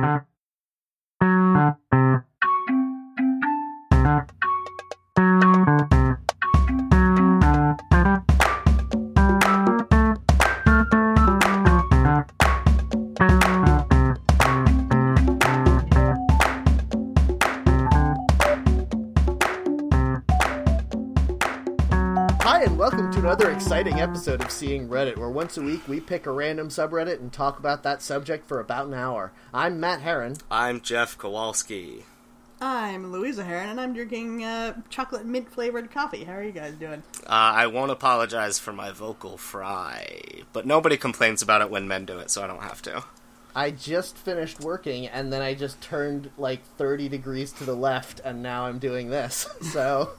Thank you. Episode of Seeing Reddit, where once a week we pick a random subreddit and talk about that subject for about an hour. I'm Matt Heron. I'm Jeff Kowalski. I'm Louisa Heron, and I'm drinking uh, chocolate mint flavored coffee. How are you guys doing? Uh, I won't apologize for my vocal fry, but nobody complains about it when men do it, so I don't have to. I just finished working, and then I just turned like 30 degrees to the left, and now I'm doing this. So,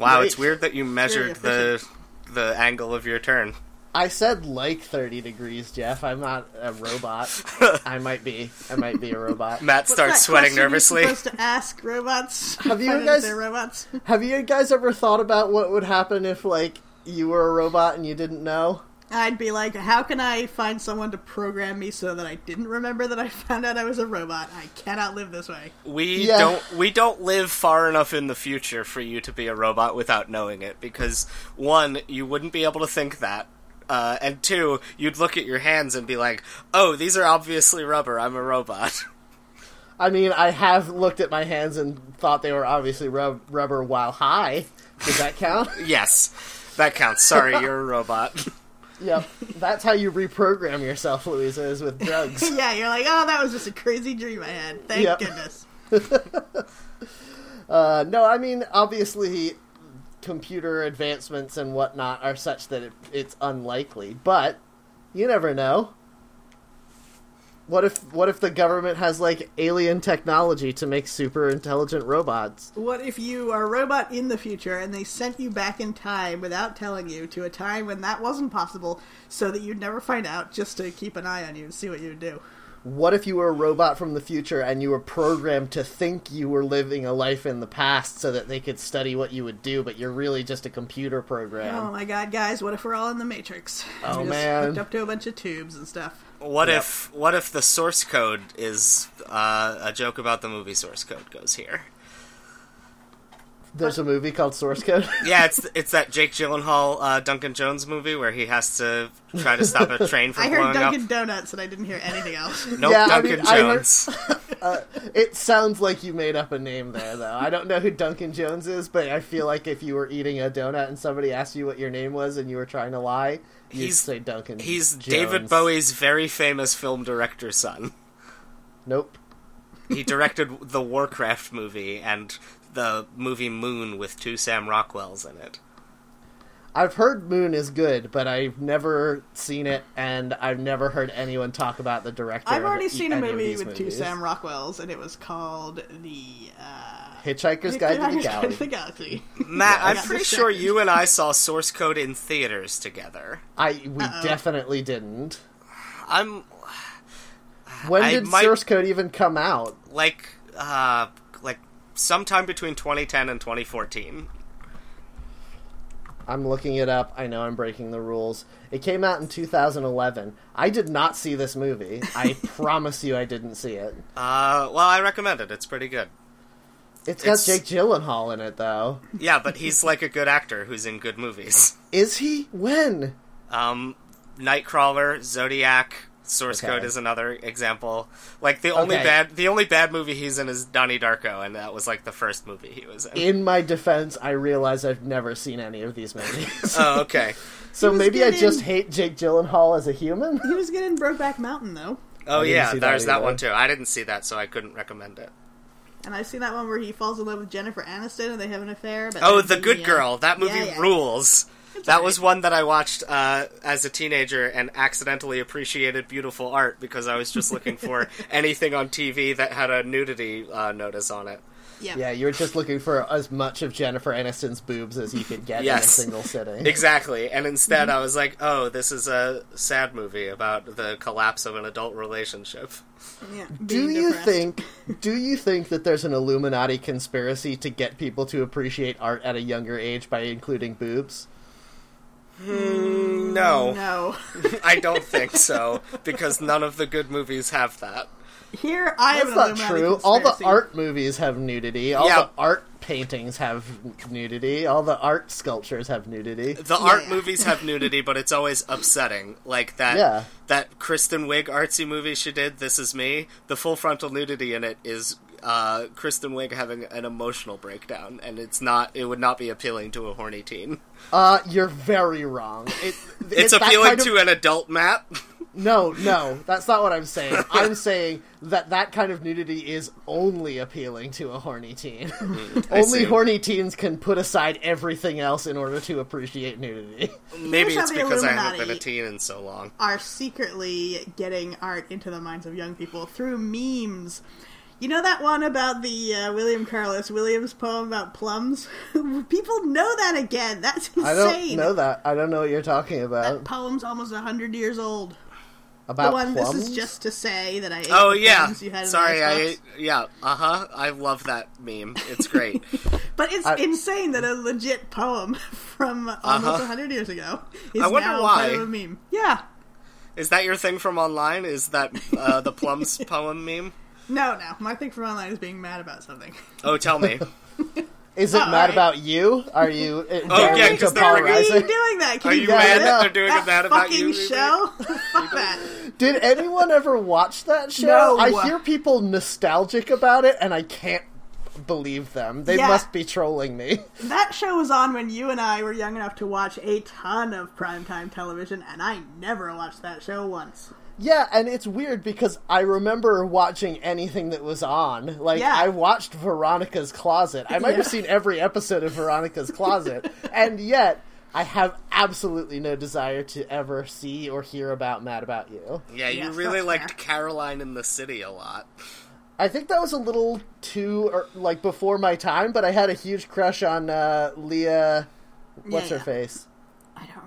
Wow, Great. it's weird that you measured the the angle of your turn. I said like 30 degrees, Jeff. I'm not a robot. I might be. I might be a robot. Matt What's starts that sweating nervously. You're supposed to ask robots. Have you Find out if guys- robots? Have you guys ever thought about what would happen if, like, you were a robot and you didn't know? I'd be like, how can I find someone to program me so that I didn't remember that I found out I was a robot? I cannot live this way. We Yeah. don't we don't live far enough in the future for you to be a robot without knowing it because one, you wouldn't be able to think that. Uh, and two, you'd look at your hands and be like, "Oh, these are obviously rubber. I'm a robot." I mean, I have looked at my hands and thought they were obviously rub- rubber while high. Does that count? yes, that counts. Sorry, you're a robot. Yep. That's how you reprogram yourself, Louisa, is with drugs. Yeah, you're like, oh, that was just a crazy dream I had. Thank Yep. goodness. Uh, no, I mean, obviously, computer advancements and whatnot are such that it, it's unlikely, but you never know. What if what if the government has like alien technology to make super intelligent robots? What if you are a robot in the future and they sent you back in time without telling you to a time when that wasn't possible so that you'd never find out just to keep an eye on you and see what you would do? What if you were a robot from the future and you were programmed to think you were living a life in the past so that they could study what you would do, but you're really just a computer program? Oh my god, guys, what if we're all in the Matrix? Oh, man. Hooked up to a bunch of tubes and stuff. What Yep. if what if the source code is uh, a joke about the movie source code goes here? There's a movie called Source Code. Yeah, it's it's that Jake Gyllenhaal uh, Duncan Jones movie where he has to try to stop a train from I blowing heard Dunkin' up. Donuts and I didn't hear anything else. Nope, Yeah, I Duncan Jones. I heard- Jones. it sounds like you made up a name there, though. I don't know who Duncan Jones is, but I feel like if you were eating a donut and somebody asked you what your name was and you were trying to lie, you'd He's- say Duncan. He's Jones. David Bowie's very famous film director son. Nope. He directed the Warcraft movie and the movie Moon with two Sam Rockwells in it. I've heard Moon is good, but I've never seen it, and I've never heard anyone talk about the director. I've already seen a any of movie these with two. Sam Rockwells, and it was called The uh, Hitchhiker's Guide to the Hitchhiker's Guide Galaxy. to the Galaxy. Matt, I'm pretty sure you and I saw source code in theaters together. I we Uh-oh. definitely didn't. I'm When I did might- Source Code even come out? like uh like sometime between 2010 and 2014. I'm looking it up. I know I'm breaking the rules. It came out in 2011. I did not see this movie. I promise you I didn't see it. Uh, well, I recommend it. It's pretty good. It's got It's- Jake Gyllenhaal in it, though. Yeah, but he's like a good actor who's in good movies. Is he? When? Um, Nightcrawler, Zodiac, Source Okay. Code is another example. Like the only Okay. bad, the only bad movie he's in is Donnie Darko, and that was like the first movie he was in. In my defense, I realize I've never seen any of these movies. oh, okay. so He was maybe I just hate Jake Gyllenhaal as a human? He was good in Brokeback Mountain, though. Oh yeah, see that there's that, one too. I didn't see that, so I couldn't recommend it. And I've seen that one where he falls in love with Jennifer Aniston and they have an affair. But Oh, The Good uh, Girl. That movie yeah, yeah. rules. It's That was one that I watched uh, as a teenager and accidentally appreciated beautiful art because I was just looking for anything on TV that had a nudity uh, notice on it. Yeah. Yeah, you were just looking for as much of Jennifer Aniston's boobs as you could get Yes. in a single sitting. Exactly. And instead, I was like, oh, this is a sad movie about the collapse of an adult relationship. Yeah, Do you depressed. think do you think that there's an Illuminati conspiracy to get people to appreciate art at a younger age by including boobs? Hmm, no, mm, No. I don't think so because none of the good movies have that. Here, I have That's an not Illuminati true. All the art movies have nudity. All Yeah. the art paintings have nudity. All the art sculptures have nudity. The art Yeah. movies have nudity, but it's always upsetting. Like that Yeah. that Kristen Wiig artsy movie she did, This Is Me. The full frontal nudity in it is uh, Kristen Wiig having an emotional breakdown, and it's not. It would not be appealing to a horny teen. Uh, you're very wrong. It, It's that appealing kind of- to an adult Matt. No, no, that's not what I'm saying. I'm saying that that kind of nudity is only appealing to a horny teen. I only see. horny teens can put aside everything else in order to appreciate nudity. Maybe Here's it's how the because I haven't been a teen in so long. are secretly getting art into the minds of young people through memes. You know that one about the uh, William Carlos Williams poem about plums? people know that again. That's insane. I don't know that. I don't know what you're talking about. That poem's almost hundred years old. About the one. plums? This is just to say that I. Ate Oh the yeah, plums you had sorry. the I icebox. yeah. Uh huh. I love that meme. It's great. But it's I- insane that a legit poem from almost a Uh-huh. hundred years ago is I wonder now why. part of a meme. Yeah. Is that your thing from online? Is that uh, the plums poem meme? No, no. My thing from online is being mad about something. Oh, tell me. Is it Oh, mad alright. about you? Are you? Uh, oh, yeah, to 'cause they're They're polarize really doing that. Can Are you you believe mad I it? that they're doing that it mad about fucking you? Ruby? show? Fuck that. Did anyone ever watch that show? No. I hear people nostalgic about it, and I can't believe them. They Yeah. must be trolling me. That show was on when you and I were young enough to watch a ton of primetime television, and I never watched that show once. Yeah, and it's weird because I remember watching anything that was on. Like Yeah. I watched Veronica's Closet. I might have seen every episode of Veronica's Closet, and yet I have absolutely no desire to ever see or hear about Mad About You. Yeah, you Yes, really that's liked fair. Caroline in the City a lot. I think that was a little too or, like before my time, but I had a huge crush on uh, Lea. What's Yeah, her face?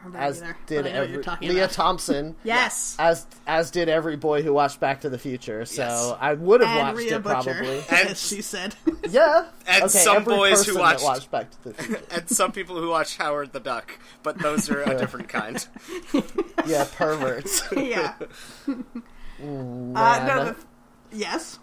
I don't remember As either. did I know what every Lea about. Thompson. Yes. As as did every boy who watched Back to the Future. So Yes. I would have And watched Rhea it Butcher, probably. And- as she said. Yeah. And okay, some boys who watched- watched Back to the Future. And some people who watch Howard the Duck, but those are a different kind. Yeah, perverts. yeah. Uh, no, the, yes.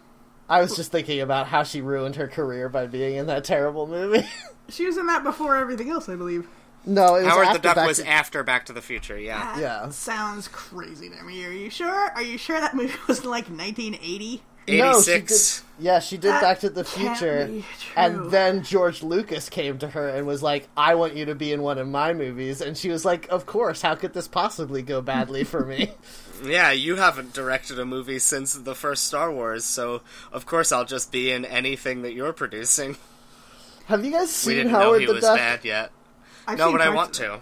I was just thinking about how she ruined her career by being in that terrible movie. She was in that before everything else, I believe. No, it was Howard the after Duck Back was to- after Back to the Future, yeah. That Yeah. Sounds crazy to me. Are you sure? Are you sure that movie was like 1980? No, she did, yeah, she did That Back to the can't Future, be true. and then George Lucas came to her and was like, "I want you to be in one of my movies," and she was like, "Of course. How could this possibly go badly for me?" Yeah, you haven't directed a movie since the first Star Wars, so of course I'll just be in anything that you're producing. Have you guys We seen didn't know Howard he the was Duck? Bad yet. I've No, but I want to.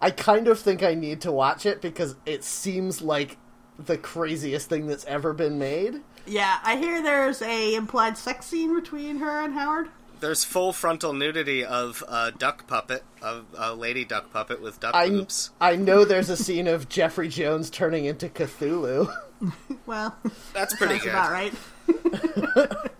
I kind of think I need to watch it because it seems like the craziest thing that's ever been made. Yeah, I hear there's a implied sex scene between her and Howard. There's full frontal nudity of a duck puppet, of a lady duck puppet with duck I boobs. I know there's a scene of Jeffrey Jones turning into Cthulhu. Well, That's pretty that's good. about right.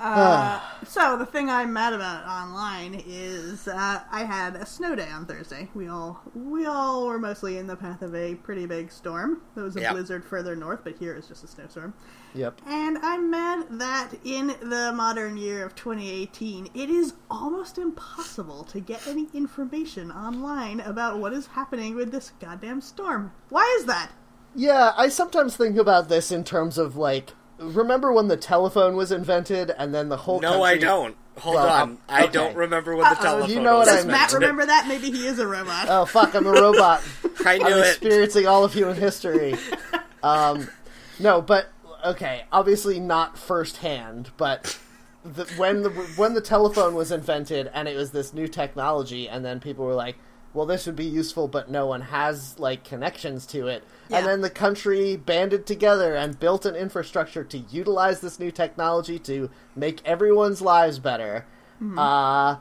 uh, so the thing I'm mad about online is uh, I had a snow day on Thursday. We all we all were mostly in the path of a pretty big storm. There was a Yep. blizzard further north, but here it's just a snowstorm. Yep. And I'm mad that in the modern year of 2018, it is almost impossible to get any information online about what is happening with this goddamn storm. Why is that? Yeah, I sometimes think about this in terms of like, remember when the telephone was invented and then the whole No, I don't. Hold Well, on. um, I don't remember when the Uh-oh. telephone You know what was I Does meant. Matt remember that? Maybe he is a robot. Oh fuck! I'm a robot. I knew I'm it. experiencing all of human history. Um, no, but okay, obviously not firsthand, but the, when the when the telephone was invented and it was this new technology, and then people were like, "Well, this would be useful," but no one has like connections to it. And then the country banded together and built an infrastructure to utilize this new technology to make everyone's lives better. Uh,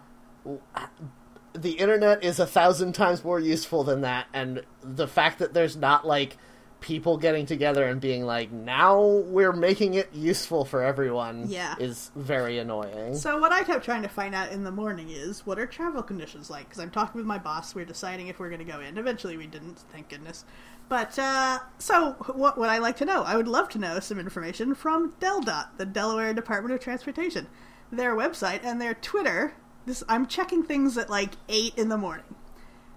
the internet is a thousand times more useful than that, and the fact that there's not like people getting together and being like, now we're making it useful for everyone Yeah. is very annoying. So what I kept trying to find out in the morning is what are travel conditions like? Because I'm talking with my boss. We're deciding if we're going to go in. Eventually, we didn't. Thank goodness. But uh, so what would I like to know? I would love to know some information from DelDOT, the Delaware Department of Transportation, their website and their Twitter. This I'm checking things at like eight in the morning.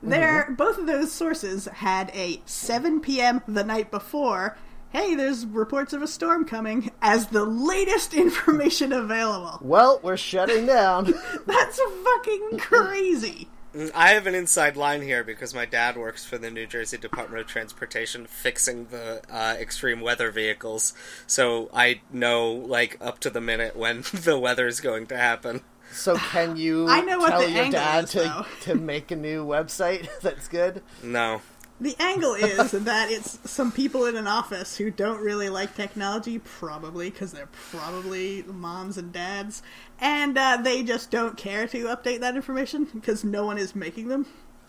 There, both of those sources had a 7 p.m. the night before. Hey, there's reports of a storm coming as the latest information available. well, we're shutting down. That's fucking crazy. I have an inside line here because my dad works for the New Jersey Department of Transportation fixing the uh, extreme weather vehicles, so I know like up to the minute when the weather is going to happen. So can you I know what tell the your angle dad is, to to make a new website that's good? No. The angle is that it's some people in an office who don't really like technology, probably because they're probably moms and dads, and uh, they just don't care to update that information because no one is making them.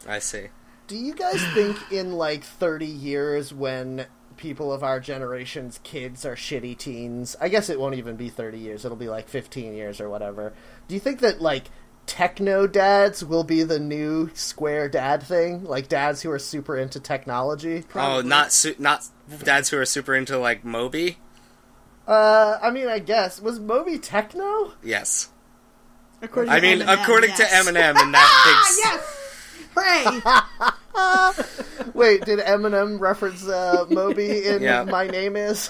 I see. Do you guys think in like 30 years when people of our generation's kids are shitty teens, I guess it won't even be 30 years, it'll be like 15 years or whatever. Do you think that like techno dads will be the new square dad thing? Like dads who are super into technology? Oh, not su- not dads who are super into like Moby. Uh, I mean, I guess. Was Moby techno? Yes. According I to mean, Eminem, according yes. to Eminem and that Ah, yes! Hooray! Wait, did Eminem reference uh, Moby in Yeah. My Name Is?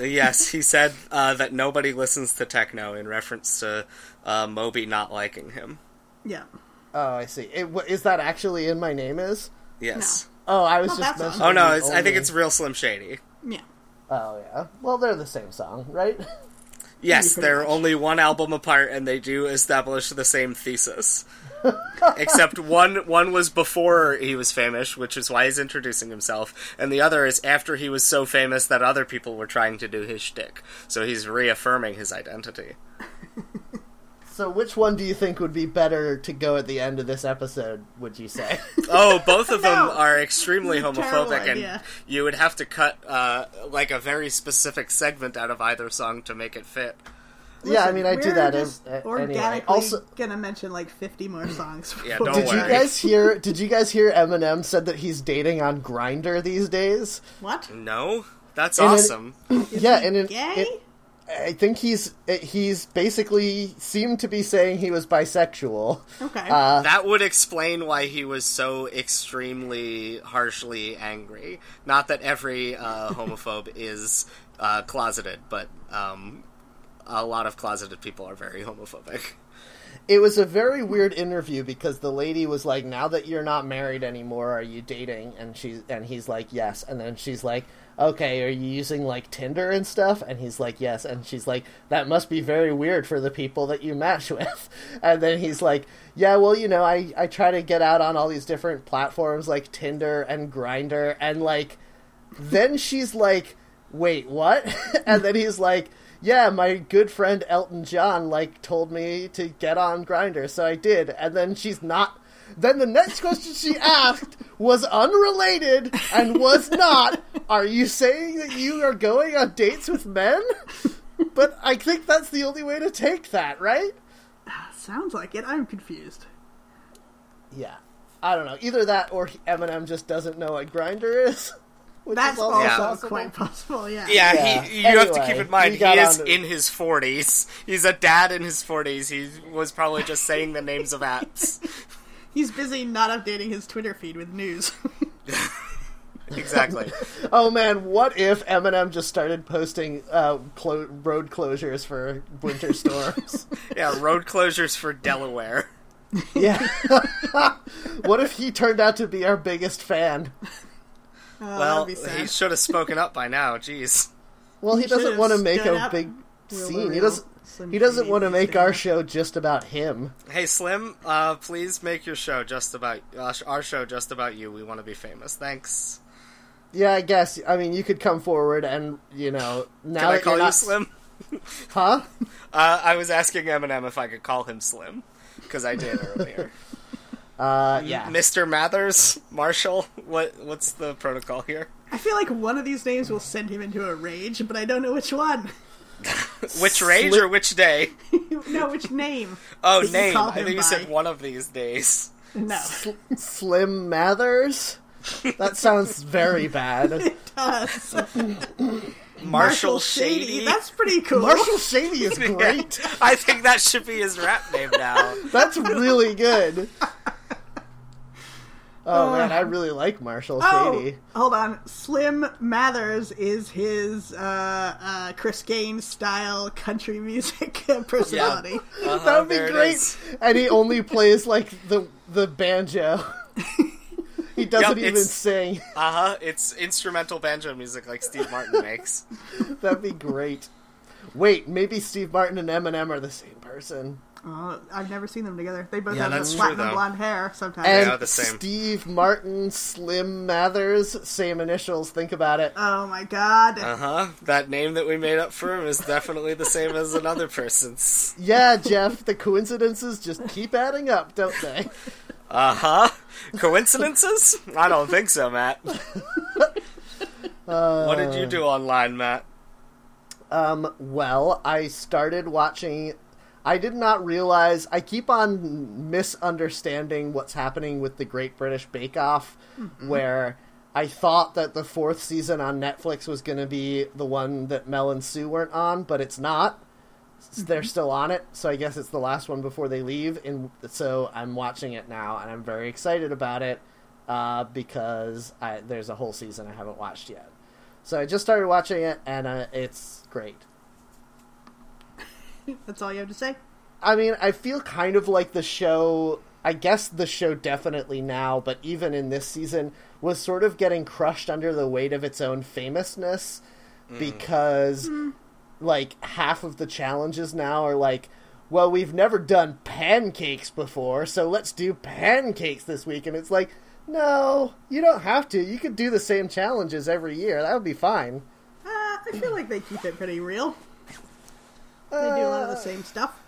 yes, he said uh, that nobody listens to techno in reference to uh, Moby not liking him. yeah. Oh, I see. It, wh- is that actually in My Name Is? Yes. Oh, I was Oh, just mentioning Oh no, it's, I think it's real Slim Shady. Yeah. Oh yeah. Well, they're the same song, right? Yes, they're much. only one album apart, and they do establish the same thesis. Except one one was before he was famous, which is why he's introducing himself, and the other is after he was so famous that other people were trying to do his shtick. So he's reaffirming his identity. so, which one do you think would be better to go at the end of this episode? Would you say? Oh, both of them No. are extremely homophobic, and you would have to cut uh, like a very specific segment out of either song to make it fit. Yeah, I mean, I do we're that just as, uh, organically anyway. Also, gonna mention like 50 more songs. Yeah, before- don't did you guys hear? Did you guys hear Eminem said that he's dating on Grindr these days? What? No, that's And it- awesome. yeah, and in, Gay? it- I think he's he's basically seemed to be saying he was bisexual. okay. Uh, That would explain why he was so extremely harshly angry. Not that every uh, homophobe is uh, closeted, but um, a lot of closeted people are very homophobic. it was a very weird interview because the lady was like, "Now that you're not married anymore, are you dating?" And she's and he's like, "Yes." And then she's like, "Okay, are you using like Tinder and stuff?" And he's like, "Yes." And she's like, "That must be very weird for the people that you match with." And then he's like, "Yeah, well, you know, I I try to get out on all these different platforms like Tinder and Grindr and like." Then she's like, "Wait, what?" and then he's like, "Yeah, my good friend Elton John like told me to get on Grindr, so I did." And then she's not. Then the next question she asked was unrelated and was not. Are you saying that you are going on dates with men? But I think that's the only way to take that, right? Ah, sounds like it. I'm confused. Yeah. I don't know. Either that or Eminem just doesn't know what Grindr is. Which That's also also possible. quite possible. Yeah. Yeah, Yeah. he. You have to keep in mind we he is on to- in his forties. He's a dad in his forties. He was probably just saying the names of apps. He's busy not updating his Twitter feed with news. exactly. Oh man, what if Eminem just started posting uh, clo- road closures for winter storms? Yeah, road closures for Delaware. yeah. what if he turned out to be our biggest fan? Oh, well, that'd be sad. he should have spoken up by now. Jeez. Well, he He doesn't want to make a up. big Will the scene. He doesn't. Slim He doesn't want to make stand our show just about him. Hey Slim, uh, please make your show just about uh, our show just about you. We want to be famous. Thanks. Yeah, I guess. I mean, you could come forward and you know now Can I call you're you not Slim? huh? Uh, I was asking Eminem if I could call him Slim because I did earlier. Uh, yeah. Mr. Mathers, Marshall. What what's the protocol here? I feel like one of these names will send him into a rage, but I don't know which one. Which rage Slip- or which day? no, which name? Oh, name. I him think you said one of these days. No, Slim Mathers? That sounds very bad. it does. Marshall, Shady. That's pretty cool. Marshall Shady is great. I think that should be his rap name now. That's really good. Oh man, I really like Marshall Shady. Oh, hold on. Slim Mathers is his uh, uh, Chris Gaines style country music personality. Uh-huh, that would be great. And he only plays like the the banjo. he doesn't Yep, even sing. Uh huh. It's instrumental banjo music like Steve Martin makes. That'd be great. Wait, maybe Steve Martin and Eminem are the same person. Oh, I've never seen them together. They both Yeah, have the that's true, platinum blonde hair sometimes. And are the same. Steve Martin, Slim Mathers, same initials. Think about it. oh my god. Uh huh. That name that we made up for him is definitely the same as another person's. Yeah, Jeff, the coincidences just keep adding up, don't they? Uh huh. Coincidences? I don't think so, Matt. what did you do online, Matt? Um, well, I started watching. I did not realize. I keep on misunderstanding what's happening with the Great British Bake Off, where I thought that the fourth season on Netflix was going to be the one that Mel and Sue weren't on, but it's not. S- They're still on it, so I guess it's the last one before they leave. And so I'm watching it now, and I'm very excited about it uh, because I, there's a whole season I haven't watched yet. So I just started watching it, and uh, it's great. That's all you have to say? I mean, I feel kind of like the show. I guess the show definitely now, but even in this season, was sort of getting crushed under the weight of its own famousness because, like, half of the challenges now are like, well, we've never done pancakes before, so let's do pancakes this week. And it's like, no, you don't have to. You could do the same challenges every year. That would be fine. Uh, I feel like they keep it pretty real. They do a lot of the Uh, same stuff.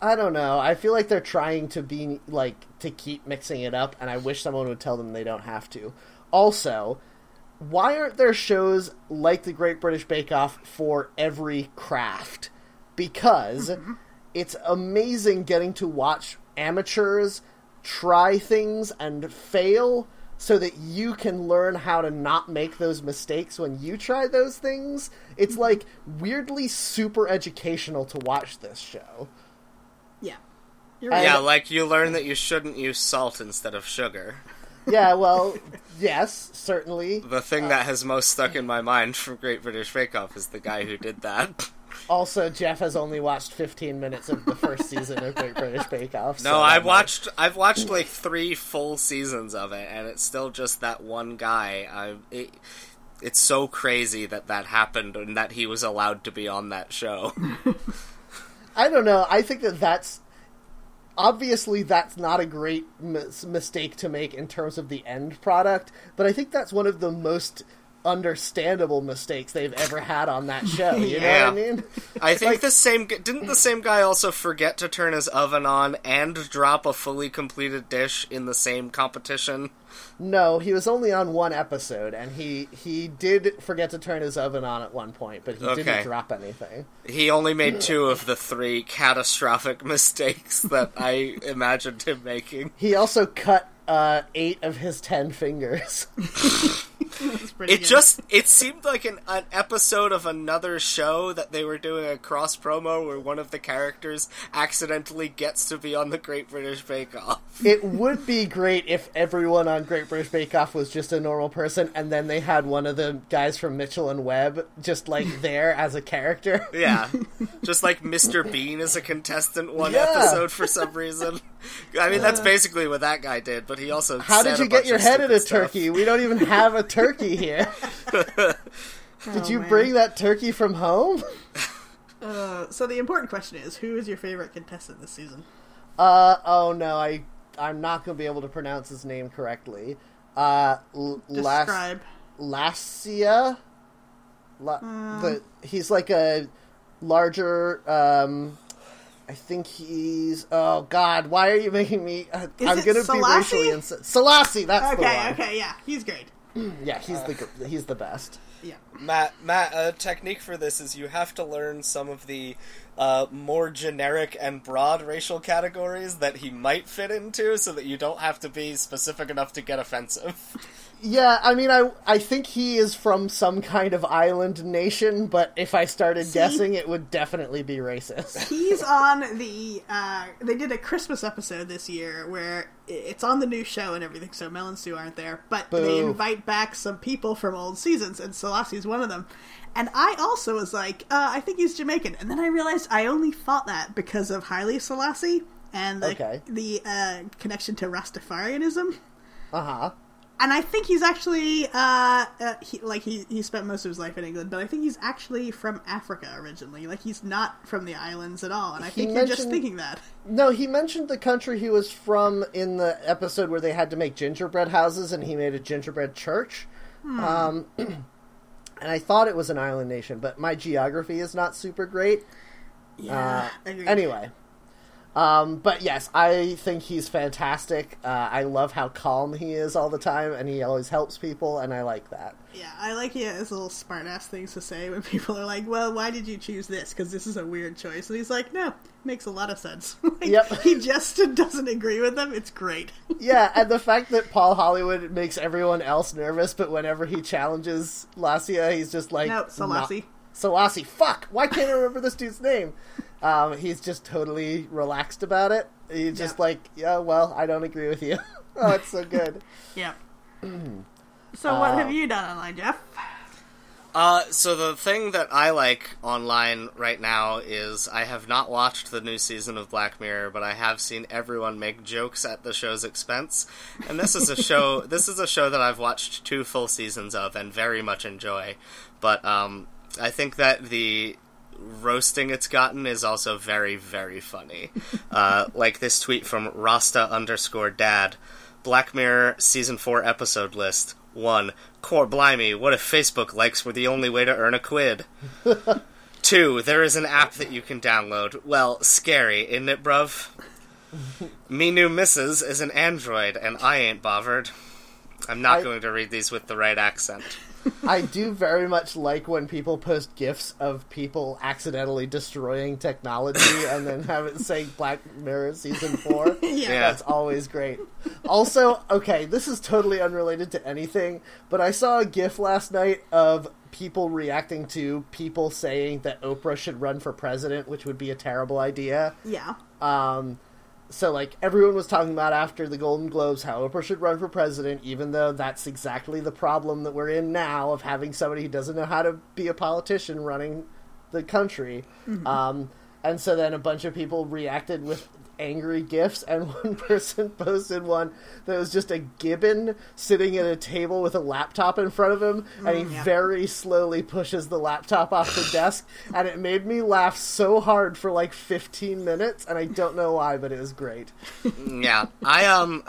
I don't know. I feel like they're trying to be like to keep mixing it up, and I wish someone would tell them they don't have to. Also, why aren't there shows like the Great British Bake Off for every craft? Because it's amazing getting to watch amateurs try things and fail so that you can learn how to not make those mistakes when you try those things. It's mm-hmm. like weirdly super educational to watch this show. Yeah. You're right. Yeah, like you learn that you shouldn't use salt instead of sugar. Yeah, well, yes, certainly. The thing that uh, has most stuck in my mind from Great British Bake Off is the guy who did that. Also, Jeff has only watched 15 minutes of the first season of Great British Bake Off. so No, that I might- watched. I've watched like three full seasons of it, and it's still just that one guy. I. It, it's so crazy that that happened and that he was allowed to be on that show. I don't know. I think that that's obviously that's not a great mis- mistake to make in terms of the end product, but I think that's one of the most understandable mistakes they've ever had on that show. You know what I mean? I think Like- the same. Didn't the same guy also forget to turn his oven on and drop a fully completed dish in the same competition? No, he was only on one episode, and he he did forget to turn his oven on at one point, but he Okay. didn't drop anything. He only made two of the three catastrophic mistakes that I imagined him making. He also cut uh, eight of his ten fingers. That's pretty It good. just it seemed like an, an episode of another show that they were doing a cross promo where one of the characters accidentally gets to be on the Great British Bake Off. it would be great if everyone on Great British Bake Off was just a normal person, and then they had one of the guys from Mitchell and Webb just like there as a character. Yeah, just like Mr. Bean is a contestant one Yeah. episode for some reason. I mean, that's basically what that guy did, but he also How said did a you get your head in a stuff. turkey? We don't even have a turkey here. Did Oh, you man. bring that turkey from home? Uh, so the important question is, who is your favorite contestant this season? Uh oh no, I I'm not gonna be able to pronounce his name correctly. Uh, L- Las- Describe. Lacia. La- the he's like a larger. Um, I think he's. Oh God, why are you making me? Uh, I'm it gonna be racially insensitive. Selasi, that's the Okay, okay, yeah, he's great. Yeah, he's the he's the best. Yeah. Matt, Matt, a technique for this is you have to learn some of the uh, more generic and broad racial categories that he might fit into, so that you don't have to be specific enough to get offensive. Yeah, I mean, I I think he is from some kind of island nation, but if I started See? guessing, it would definitely be racist. He's on the. Uh, they did a Christmas episode this year where it's on the new show and everything, so Mel and Sue aren't there. But they invite back some people from old seasons, and Selasi's one of them. And I also was like, uh, I think he's Jamaican. And then I realized I only thought that because of Haile Selassie and the, Okay. the uh, connection to Rastafarianism. Uh huh. And I think he's actually uh, uh he, like he he spent most of his life in England, but I think he's actually from Africa originally. Like he's not from the islands at all. And I He think you're just thinking that. No, he mentioned the country he was from in the episode where they had to make gingerbread houses, and he made a gingerbread church. Um, and I thought it was an island nation, but my geography is not super great. Yeah. Uh, anyway, um, but yes, I think he's fantastic. Uh, I love how calm he is all the time, and he always helps people, and I like that. Yeah, I like he has little smart ass things to say when people are like, "Well, why did you choose this? Because this is a weird choice." And he's like, "No, makes a lot of sense." Like, Yep. He just doesn't agree with them. It's great. Yeah, and the fact that Paul Hollywood makes everyone else nervous, but whenever he challenges Lassia, he's just like, no, Selasi. "Not- Selasi, fuck! Why can't I remember this dude's name? Um, he's just totally relaxed about it. He's just Yeah. like, yeah, well, I don't agree with you. oh, it's so good. Yeah. so what have you done online, Jeff? Uh, so the thing that I like online right now is I have not watched the new season of Black Mirror, but I have seen everyone make jokes at the show's expense. And this is a show. this is a show that I've watched two full seasons of and very much enjoy. But um, I think that the roasting it's gotten is also very very funny. uh, like this tweet from Rasta underscore Dad. Black Mirror season four episode list. One, core blimey, what if Facebook likes were the only way to earn a quid? Two, there is an app that you can download. Well, scary, isn't it, bruv? Me new missus is an android, and I ain't bothered. I'm not I- going to read these with the right accent. I do very much like when people post gifs of people accidentally destroying technology and then have it say Black Mirror season four. Yeah. That's always great. Also, okay, this is totally unrelated to anything, but I saw a GIF last night of people reacting to people saying that Oprah should run for president, which would be a terrible idea. Yeah. Um, so like everyone was talking about after the Golden Globes how Oprah should run for president, even though that's exactly the problem that we're in now of having somebody who doesn't know how to be a politician running the country. Um, and so then a bunch of people reacted with angry gifs, and one person posted one that was just a gibbon sitting at a table with a laptop in front of him, and he Mm, yeah. very slowly pushes the laptop off the desk, and it made me laugh so hard for like 15 minutes, and I don't know why, but it was great. yeah, I um,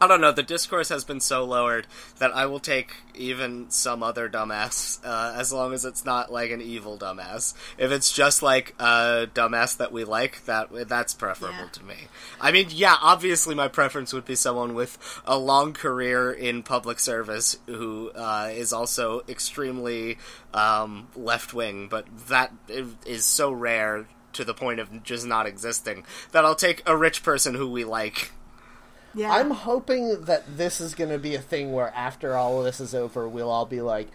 I don't know. The discourse has been so lowered that I will take even some other dumbass, uh, as long as it's not like an evil dumbass. If it's just like a dumbass that we like, that that's preferable Yeah. to me. I mean, yeah, obviously my preference would be someone with a long career in public service who uh, is also extremely um, left wing, but that is so rare to the point of just not existing that I'll take a rich person who we like. Yeah. I'm hoping that this is going to be a thing where after all of this is over, we'll all be like,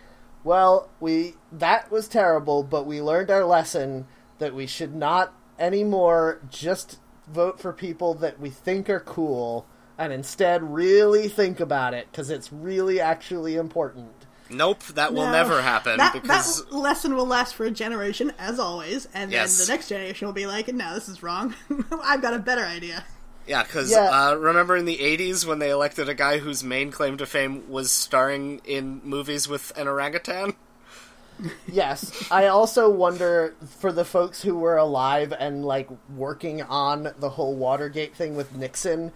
"Well, we that was terrible, but we learned our lesson that we should not anymore just vote for people that we think are cool, and instead really think about it because it's really actually important." Nope, that will No. never happen That, because that lesson will last for a generation, as always, and Yes. then the next generation will be like, "No, this is wrong. I've got a better idea." Yeah, because Yeah. uh, remember in the '80s when they elected a guy whose main claim to fame was starring in movies with an orangutan. Yes, I also wonder for the folks who were alive and like working on the whole Watergate thing with Nixon,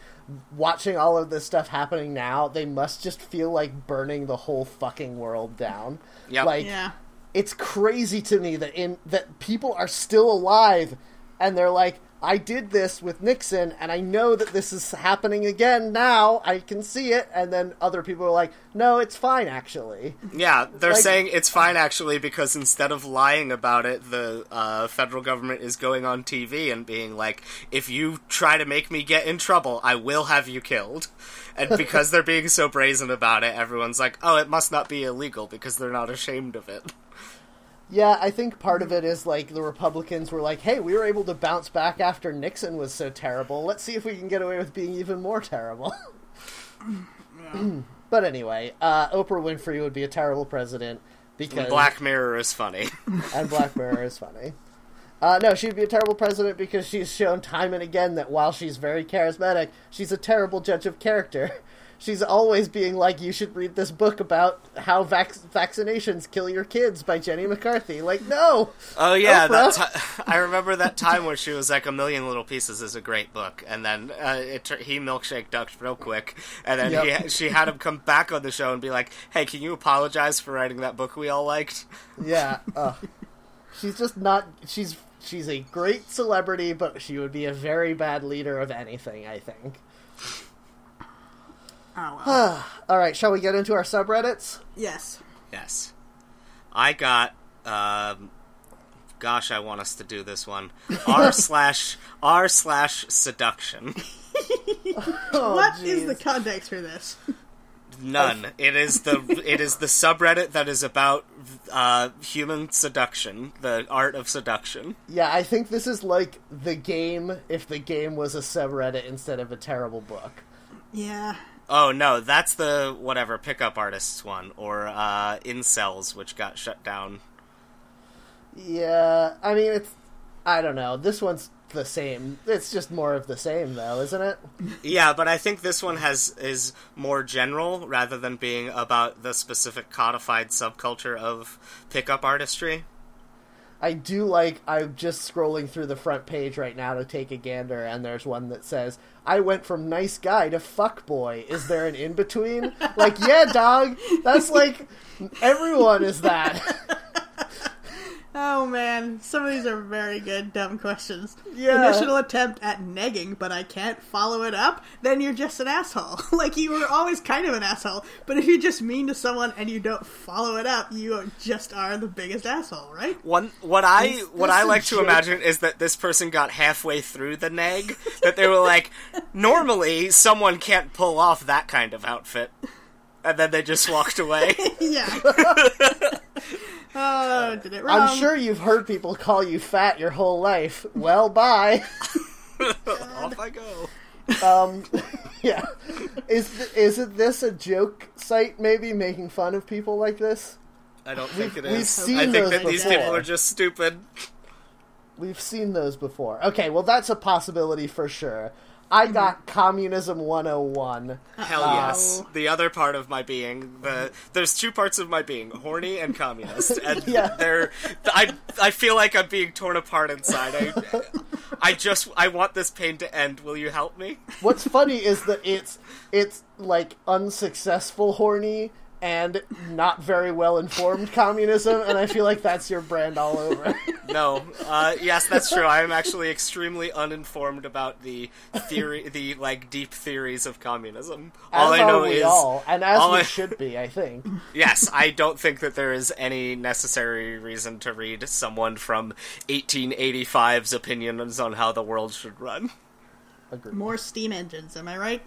watching all of this stuff happening now, they must just feel like burning the whole fucking world down. Yep. Like Yeah. it's crazy to me that in that people are still alive and they're like, I did this with Nixon, and I know that this is happening again now. I can see it. And then other people are like, no, it's fine, actually. Yeah, they're Like- saying it's fine actually because instead of lying about it, the uh, federal government is going on TV and being like, "If you try to make me get in trouble, I will have you killed." And because they're being so brazen about it, everyone's like, "Oh, it must not be illegal because they're not ashamed of it." Yeah, I think part of it is like the Republicans were like, hey, we were able to bounce back after Nixon was so terrible. Let's see if we can get away with being even more terrible. but anyway, uh, Oprah Winfrey would be a terrible president because Black Mirror is funny. and Black Mirror is funny. Uh, no, she'd be a terrible president because she's shown time and again that while she's very charismatic, she's a terrible judge of character. She's always being like, "You should read this book about how vac- vaccinations kill your kids" by Jenny McCarthy. Like, no, Oh yeah, that ti- I remember that time where she was like, "A Million Little Pieces is a great book," and then uh, it, he milkshake ducked real quick, and then Yep. he, she had him come back on the show and be like, "Hey, can you apologize for writing that book we all liked?" yeah, uh, she's just not. She's she's a great celebrity, but she would be a very bad leader of anything. I think. Oh well. All right, shall we get into our subreddits? yes. Yes. I got um gosh, I want us to do this one. R slash R slash seduction. Oh, What is jeez. the context for this? None. It is the it is the subreddit that is about uh human seduction, the art of seduction. Yeah, I think this is like the game if the game was a subreddit instead of a terrible book. Yeah. Oh no, that's the whatever pickup artists one or uh incels which got shut down. Yeah, I mean it's I don't know. This one's the same. It's just more of the same though, isn't it? Yeah, but I think this one has is more general rather than being about the specific codified subculture of pickup artistry. I do like I'm just scrolling through the front page right now to take a gander and there's one that says, "I went from nice guy to fuck boy. Is there an in between?" like, yeah, dog. That's like everyone is that. Oh man, some of these are very good dumb questions. Yeah. Initial attempt at negging, but I can't follow it up, then you're just an asshole. like you were always kind of an asshole, but if you're just mean to someone and you don't follow it up, you just are the biggest asshole, right? One what I Is what this I like to imagine is that this person got halfway through the neg that they were like, normally someone can't pull off that kind of outfit. And then they just walked away. yeah. Did it wrong. I'm sure you've heard people call you fat your whole life. Well, bye. Off I go. Um, yeah. Is th- isn't this a joke site? Maybe making fun of people like this. I don't think We've- it we've seen I think those that these people are just stupid. We've seen those before. Okay, well that's a possibility for sure. I got communism 101. Hell Uh-oh. yes. The other part of my being, the there's two parts of my being, horny and communist, and Yeah. they're I I feel like I'm being torn apart inside. I I just I want this pain to end. Will you help me? What's funny is that it's it's like unsuccessful horny and not very well informed communism, and I feel like that's your brand all over. No. Uh, yes, that's true. I am actually extremely uninformed about the theory, the like deep theories of communism. All as I know are we is all, and as all we I- should be, I think. yes, I don't think that there is any necessary reason to read someone from 1885's opinions on how the world should run. Agreed. More steam engines, am I right?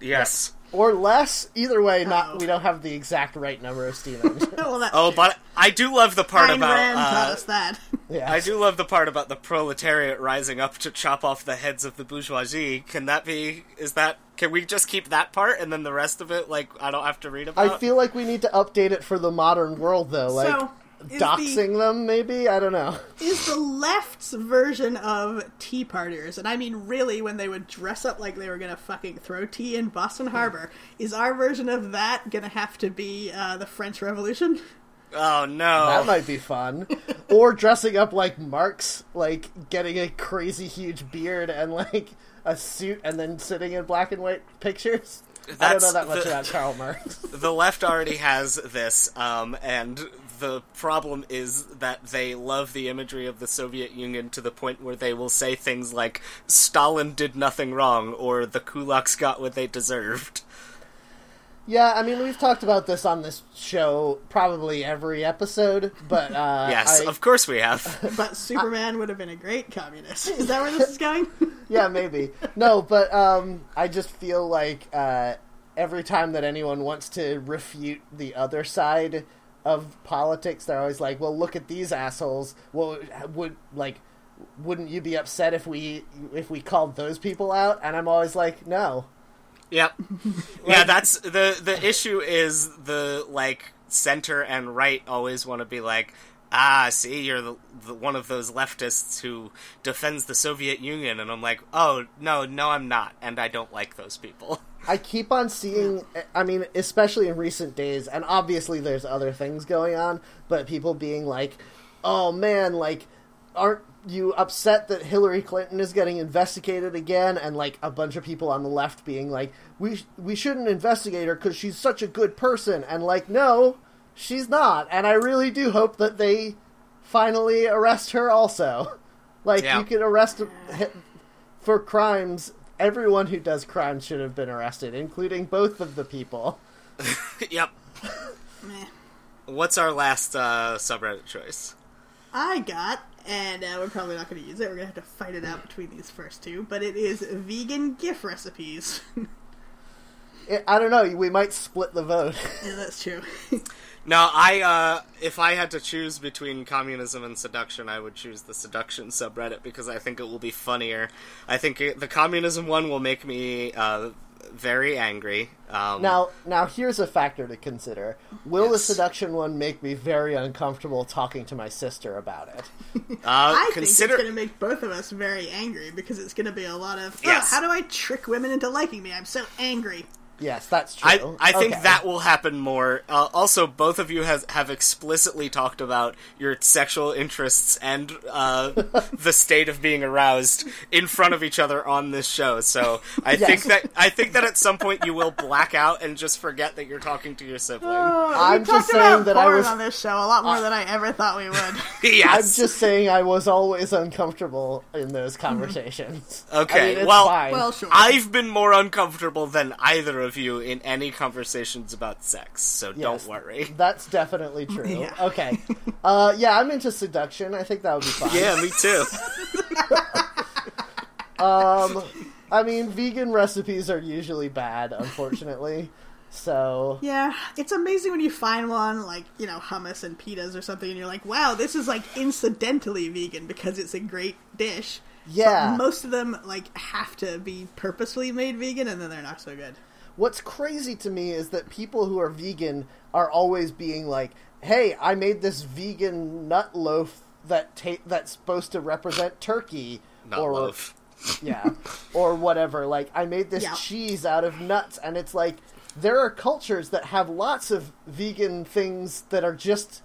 Yes. Or less. Either way, not Oh. we don't have the exact right number of steam engines. well, that Oh, but I do love the part Ayn about. Rand taught Uh, us that. Yeah. I do love the part about the proletariat rising up to chop off the heads of the bourgeoisie. Can that be? Is that? Can we just keep that part and then the rest of it, like, I don't have to read about? I feel like we need to update it for the modern world, though. Like So, is doxing them, maybe. I don't know. is the left's version of tea partiers, and I mean really when they would dress up like they were gonna fucking throw tea in Boston Harbor, is our version of that gonna have to be uh, the French Revolution? Oh no! That might be fun. or dressing up like Marx, like getting a crazy huge beard and like a suit, and then sitting in black and white pictures. I don't know that much the- about Karl Marx. the left already has this, um, and the problem is that they love the imagery of the Soviet Union to the point where they will say things like Stalin did nothing wrong or the kulaks got what they deserved. Yeah, I mean, we've talked about this on this show probably every episode, but uh, yes, I- of course we have. But Superman would have been a great communist. Is that where this is going? yeah, maybe. No, but um, I just feel like uh, every time that anyone wants to refute the other side of politics, they're always like, "Well, look at these assholes. Well, would like, wouldn't you be upset if we if we called those people out?" And I'm always like, "No." Yep. yeah, that's the the issue is the like center and right always want to be like, ah, see, you're the, the one of those leftists who defends the Soviet Union, and I'm like, oh no, no, I'm not, and I don't like those people. I keep on seeing, I mean, especially in recent days, and obviously there's other things going on, but people being like, oh man, like, aren't you upset that Hillary Clinton is getting investigated again? And like a bunch of people on the left being like, we, sh- we shouldn't investigate her because she's such a good person. And like, no, she's not. And I really do hope that they finally arrest her also. Like, Yeah. you can arrest for crimes. Everyone who does crimes should have been arrested, including both of the people. yep. What's our last uh, subreddit choice? I got, and uh, we're probably not going to use it. We're going to have to fight it out between these first two. But it is vegan GIF recipes. I- I don't know. We might split the vote. yeah, that's true. No, I uh if I had to choose between communism and seduction, I would choose the seduction subreddit because I think it will be funnier. I think it, the communism one will make me uh very angry. Um now, now here's a factor to consider. Will the seduction one make me very uncomfortable talking to my sister about it? uh, I consider think it's going to make both of us very angry because it's going to be a lot of, oh, Yes. how do I trick women into liking me? I'm so angry. Yes, that's true. I, I think Okay. that will happen more. Uh, also, both of you has, have explicitly talked about your sexual interests and uh, the state of being aroused in front of each other on this show. So I Yes. think that I think that at some point you will black out and just forget that you're talking to your sibling. I'm just saying about that I was- on this show a lot more than I ever thought we would. I'm just saying I was always uncomfortable in those conversations. Okay, I mean, it's well- fine. well, sure. I've been more uncomfortable than either of you in any conversations about sex, so Yes. don't worry. That's definitely true. Yeah. Okay. Uh, yeah, I'm into seduction. I think that would be fine. Yeah, me too. Um, I mean, vegan recipes are usually bad, unfortunately. So Yeah, it's amazing when you find one like, you know, hummus and pitas or something, and you're like, wow, this is like incidentally vegan because it's a great dish. yeah, Most of them, like, have to be purposefully made vegan, and then they're not so good. What's crazy to me is that people who are vegan are always being like, "Hey, I made this vegan nut loaf that ta- that's supposed to represent turkey Not or loaf. yeah, or whatever. Like I made this Yeah. cheese out of nuts, and it's like there are cultures that have lots of vegan things that are just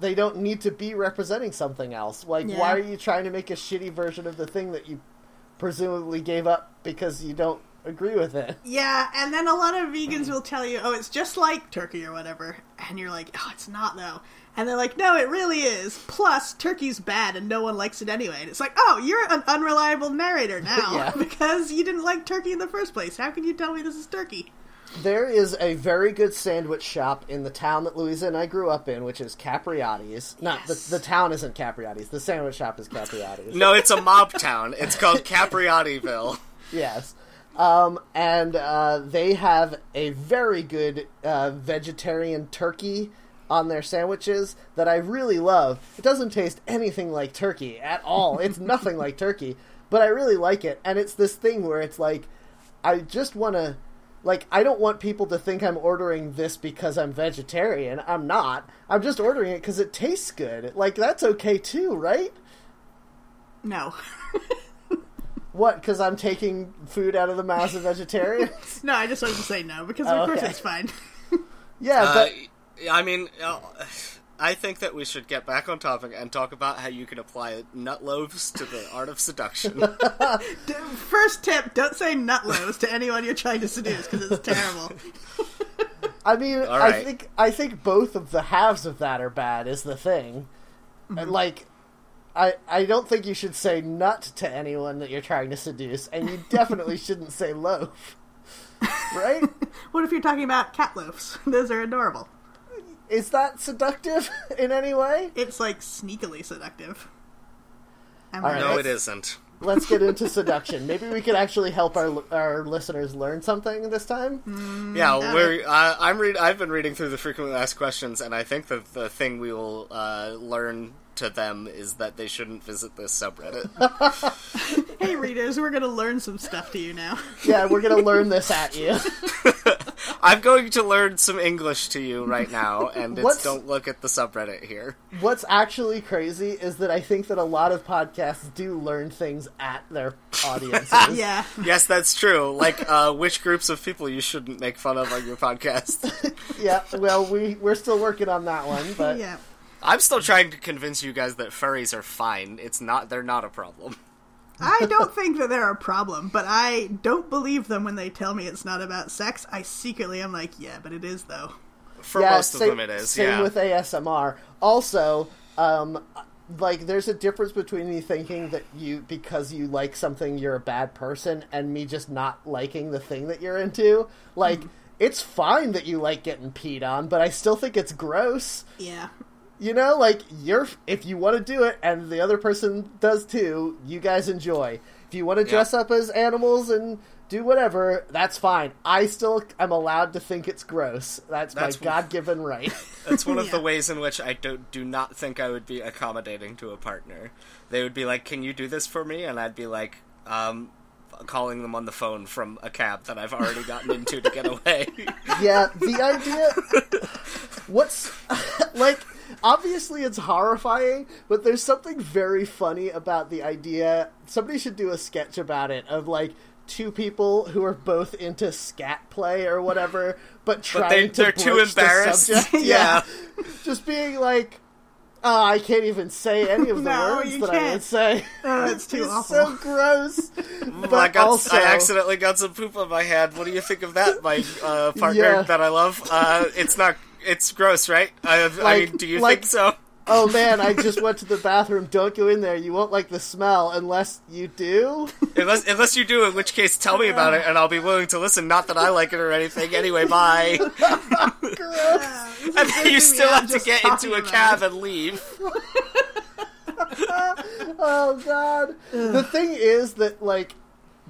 they don't need to be representing something else. Like, Yeah. why are you trying to make a shitty version of the thing that you presumably gave up because you don't agree with it? Yeah, and then a lot of vegans will tell you, oh, it's just like turkey or whatever. And you're like, oh, it's not, though. And they're like, no, it really is. Plus, turkey's bad and no one likes it anyway. And it's like, oh, you're an unreliable narrator now Yeah. because you didn't like turkey in the first place. How can you tell me this is turkey? There is a very good sandwich shop in the town that Louisa and I grew up in, which is Capriati's. Not Yes. the the town isn't Capriati's. The sandwich shop is Capriati's. No, it's a mob town. It's called Capriatieville. Yes. Um, and uh, they have a very good uh, vegetarian turkey on their sandwiches that I really love. It doesn't taste anything like turkey at all. It's nothing like turkey, but I really like it. And it's this thing where it's like, I just want to. Like, I don't want people to think I'm ordering this because I'm vegetarian. I'm not. I'm just ordering it because it tastes good. Like, that's okay too, right? No. What? Because I'm taking food out of the mouths of vegetarians? no, I just wanted to say no because, Oh, of course, okay. it's fine. yeah, Uh, but I mean, uh, I think that we should get back on topic and talk about how you can apply nut loaves to the art of seduction. First tip don't say nut loaves to anyone you're trying to seduce because it's terrible. I mean, All I think I think both of the halves of that are bad. Is the thing, Mm-hmm. like. I, I don't think you should say nut to anyone that you're trying to seduce, and you definitely shouldn't say loaf. Right? What if you're talking about cat loafs? Those are adorable. Is that seductive in any way? It's like sneakily seductive. Am I right. No, it isn't. Let's get into seduction. Maybe we could actually help our our listeners learn something this time. Yeah, got we're. Uh, I'm read. I've been reading through the frequently asked questions, and I think that the thing we will uh, learn to them is that they shouldn't visit this subreddit. Hey, readers, we're gonna learn some stuff to you now. Yeah, we're gonna learn this at you. I'm going to learn some English to you right now, and it's What's- don't look at the subreddit here. What's actually crazy is that I think that a lot of podcasts do learn things at their audiences. yeah. Yes, that's true. Like uh, which groups of people you shouldn't make fun of on your podcast. yeah. Well, we we're still working on that one, but Yeah. I'm still trying to convince you guys that furries are fine. It's not. They're not a problem. I don't think that they're a problem, but I don't believe them when they tell me it's not about sex. I secretly am like, yeah, but it is though. For yeah, most same, of them, it is. Same yeah. with ASMR. Also, um, like there's a difference between me thinking that you because you like something you're a bad person and me just not liking the thing that you're into. Like it's fine that you like getting peed on, but I still think it's gross. Yeah. You know, like you're if you want to do it and the other person does too, you guys enjoy. If you want to dress up as animals and do whatever, that's fine. I still am allowed to think it's gross. That's, That's- my God-given right. That's one of the ways in which I don't do not think I would be accommodating to a partner. They would be like, "Can you do this for me?" And I'd be like, um, calling them on the phone from a cab that I've already gotten into to get away. yeah, the idea. What's like? Obviously, it's horrifying, but there's something very funny about the idea. Somebody should do a sketch about it of like two people who are both into scat play or whatever, but trying they- to they're too broach the embarrassed. subject. Yeah. just being like. Oh, I can't even say any of the No, words you that I would say. Oh, it's too It's awful. so gross. but I got, also, I accidentally got some poop on my hand. What do you think of that, my uh, partner Yeah. that I love? Uh, it's not. It's gross, right? I, I mean, do you like- think so? Oh man, I just went to the bathroom. Don't go in there. You won't like the smell unless you do. Unless, unless you do, in which case, tell me about it, and I'll be willing to listen. Not that I like it or anything. Anyway, bye. Gross. and then you still I'm have to get into a about cab and leave. Oh god. The thing is that like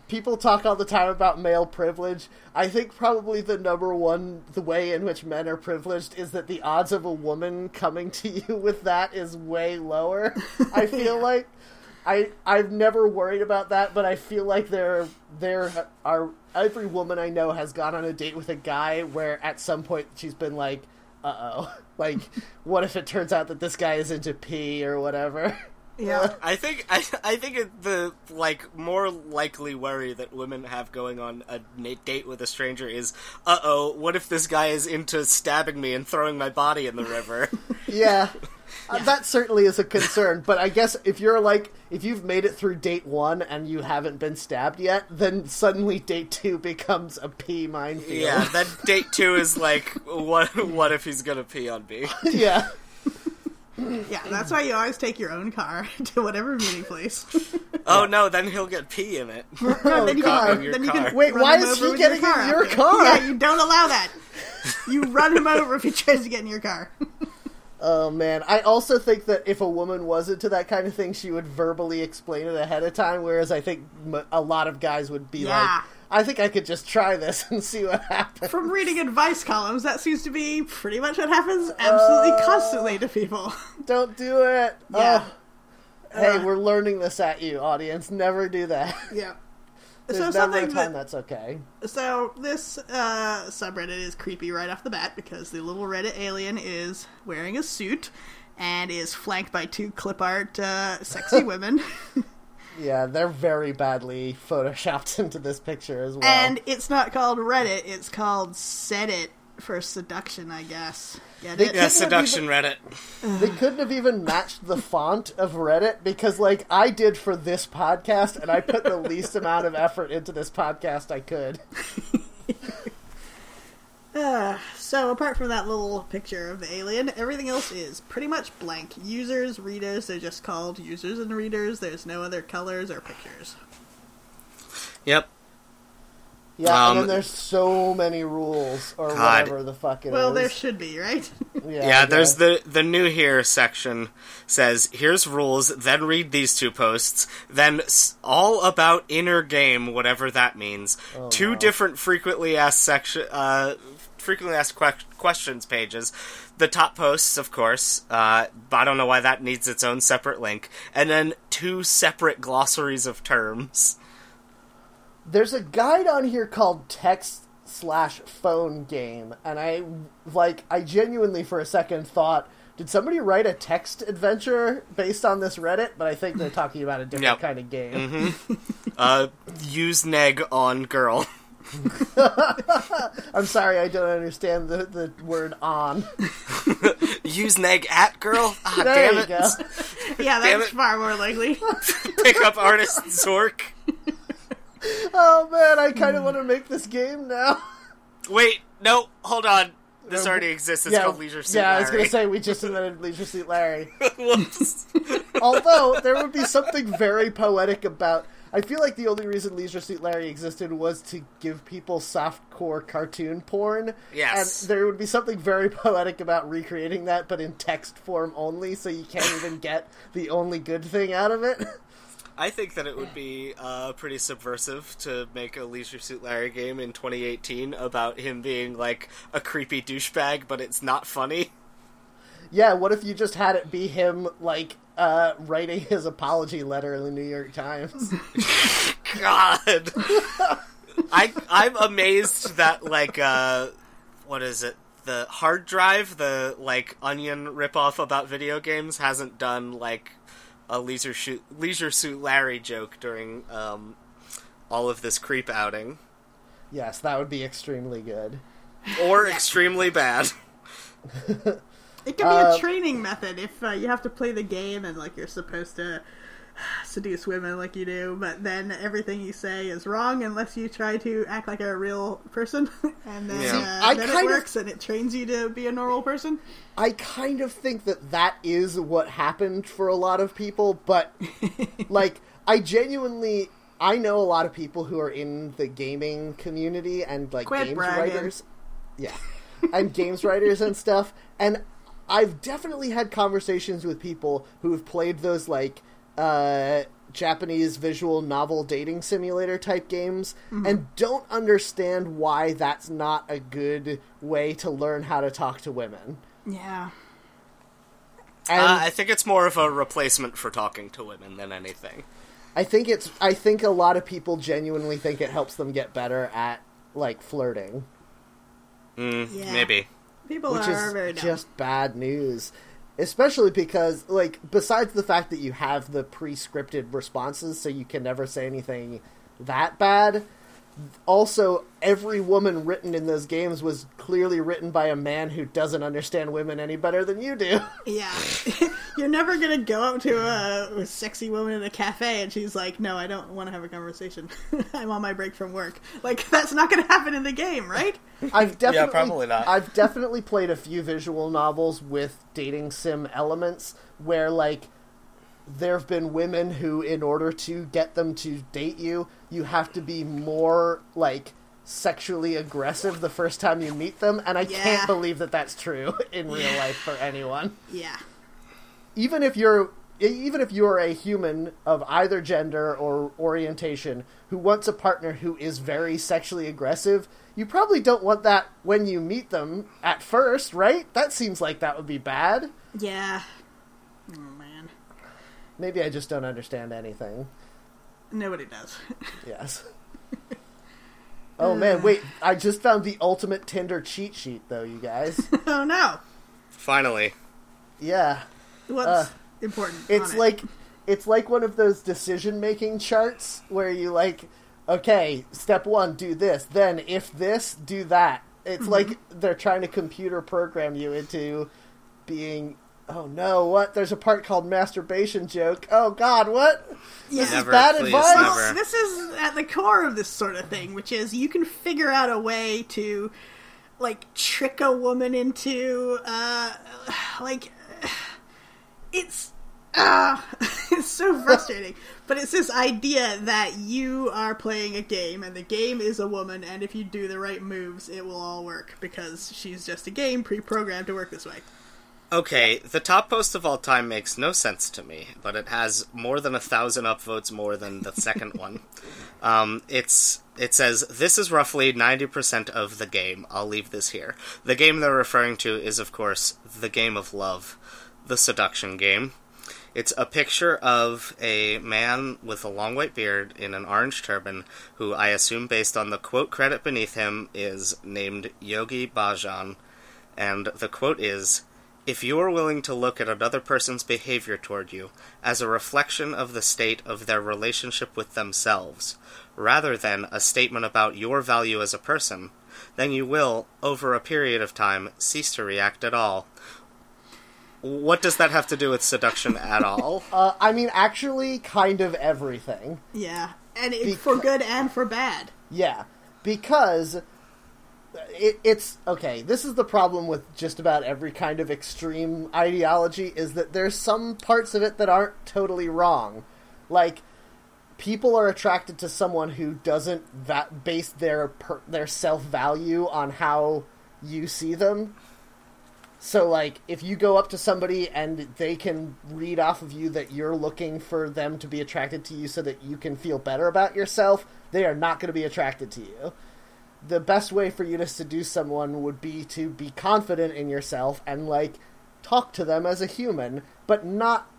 people talk all the time about male privilege. I think probably the number one the way in which men are privileged is that the odds of a woman coming to you with that is way lower. I feel like I I've never worried about that, but I feel like there there are every woman I know has gone on a date with a guy where at some point she's been like, "Uh oh, like what if it turns out that this guy is into pee or whatever." Yeah. I think I, I think the like more likely worry that women have going on a date with a stranger is, uh oh, what if this guy is into stabbing me and throwing my body in the river? Yeah. Uh, that certainly is a concern, but I guess if you're like if you've made it through date one and you haven't been stabbed yet, then suddenly date two becomes a pee minefield. yeah, then date two is like, what what if he's gonna pee on me? yeah. Yeah, that's why you always take your own car to whatever meeting place. Oh no, then he'll get pee in it. No, then you God, can, in then you can Wait, why him is he with getting your in your car? Yeah, you don't allow that. You run him over if he tries to get in your car. Oh man, I also think that if a woman was into that kind of thing, she would verbally explain it ahead of time. Whereas I think a lot of guys would be Yeah. like, "I think I could just try this and see what happens." From reading advice columns, that seems to be pretty much what happens absolutely Uh, constantly to people. Don't do it. Yeah. Oh. Hey, Uh. we're learning this at you, audience. Never do that. Yeah. There's so never a time that that's okay. So this uh, subreddit is creepy right off the bat because the little Reddit alien is wearing a suit and is flanked by two clip art uh, sexy women. Yeah, they're very badly photoshopped into this picture as well. and it's not called Reddit, it's called Seddit for seduction, I guess. Get They it? Yeah, Couldn't have seduction Reddit. they couldn't have even matched the font of Reddit because, like, I did for this podcast, and I put the least amount of effort into this podcast I could. Uh, so apart from that little picture of the alien, everything else is pretty much blank. Users, readers, they're just called users and readers. There's no other colors or pictures. Yep. Yeah, and Um, then there's so many rules or God. whatever the fuck it is. Well, there should be, right? yeah, Yeah, there's the the new here section says here's rules, then read these two posts, then s- all about inner game, whatever that means. two no. different frequently asked section uh frequently asked que- questions pages. The top posts, of course, uh, I don't know why that needs its own separate link, and then two separate glossaries of terms. There's a guide on here called text slash phone game, and I like I genuinely for a second thought, did somebody write a text adventure based on this Reddit? But I think they're talking about a different Yep. kind of game. Uh, use neg on girl. I'm sorry, I don't understand the, the word on. use neg at girl. Ah, There damn you it. go. yeah, Damn that's it. far more likely. Pick up artist Zork. Oh man, I kind of want to make this game now. Wait, no, hold on. This Uh, already exists. It's yeah, called Leisure Suit yeah. I was Larry. gonna say we just invented Leisure Suit Larry. Although there would be something very poetic about. I feel like the only reason Leisure Suit Larry existed was to give people softcore cartoon porn. Yes. And there would be something very poetic about recreating that, but in text form only, so you can't even get the only good thing out of it. I think that it would be uh, pretty subversive to make a Leisure Suit Larry game in 2018 about him being like a creepy douchebag, but it's not funny. yeah, what if you just had it be him, like, uh, writing his apology letter in the New York Times? God, I I'm amazed that like uh, what is it? The hard drive, the like Onion ripoff about video games, hasn't done like a Leisure Suit Leisure Suit Larry joke during um, all of this creep outing, yes, that would be extremely good. or extremely bad. It could be Uh, a training method if uh, you have to play the game and like you're supposed to seduce women like you do, but then everything you say is wrong unless you try to act like a real person, and then, Yeah. Uh, I then kind it of- works and it trains you to be a normal person. I kind of think that that is what happened for a lot of people, but like I genuinely I know a lot of people who are in the gaming community and like Quit games bragging. writers. Yeah. And games writers and stuff and I've definitely had conversations with people who have played those like uh Japanese visual novel dating simulator type games and don't understand why that's not a good way to learn how to talk to women. Yeah. And Uh, I think it's more of a replacement for talking to women than anything. I think it's. I think a lot of people genuinely think it helps them get better at like flirting, Mm, Yeah. Maybe. People which are is very dumb. just bad news. Especially because, like, besides the fact that you have the pre-scripted responses, so you can never say anything that bad. Also, every woman written in those games was clearly written by a man who doesn't understand women any better than you do. Yeah. You're never gonna go up to a, a sexy woman in a cafe and she's like, no, I don't want to have a conversation. I'm on my break from work. Like, that's not gonna happen in the game, right? I've definitely, yeah, probably not. I've definitely played a few visual novels with dating sim elements where, like, there have been women who, in order to get them to date you, you have to be more like sexually aggressive the first time you meet them, and I Yeah. can't believe that that's true in real Yeah. life for anyone. Yeah. Even if you're even if you're a human of either gender or orientation who wants a partner who is very sexually aggressive, you probably don't want that when you meet them at first, right? That seems like that would be bad. Yeah. Man. Maybe I just don't understand anything. Nobody does. Yes. Oh man, wait! I just found the ultimate Tinder cheat sheet, though, you guys. oh, no. Finally. Yeah, What's Uh, important? it's on it? like it's like one of those decision-making charts where you like, okay, step one, do this. Then, if this, do that. It's like they're trying to computer program you into being. Oh no! What? There's a part called masturbation joke. Oh God! What? This Yeah. is Never, bad please, advice. never. This is at the core of this sort of thing, which is you can figure out a way to like trick a woman into uh like it's uh it's so frustrating but it's this idea that you are playing a game and the game is a woman and if you do the right moves it will all work because she's just a game pre-programmed to work this way Okay, the top post of all time makes no sense to me, but it has more than a thousand upvotes more than the second one. Um, it's it says this is roughly ninety percent of the game. I'll leave this here. The game they're referring to is, of course, the game of love, the seduction game. It's a picture of a man with a long white beard in an orange turban, who I assume, based on the quote credit beneath him, is named Yogi Bhajan. And the quote is If you are willing to look at another person's behavior toward you as a reflection of the state of their relationship with themselves, rather than a statement about your value as a person, then you will, over a period of time, cease to react at all. What does that have to do with seduction at all? Uh, I mean, actually, kind of everything. yeah and it, for good and for bad Yeah, because it, it's okay. This is the problem with just about every kind of extreme ideology is that there's some parts of it that aren't totally wrong. Like people are attracted to someone who doesn't va- base their per- their self value on how you see them. So, like, if you go up to somebody and they can read off of you that you're looking for them to be attracted to you so that you can feel better about yourself, they are not going to be attracted to you. The best way for you to seduce someone would be to be confident in yourself and, like, talk to them as a human, but not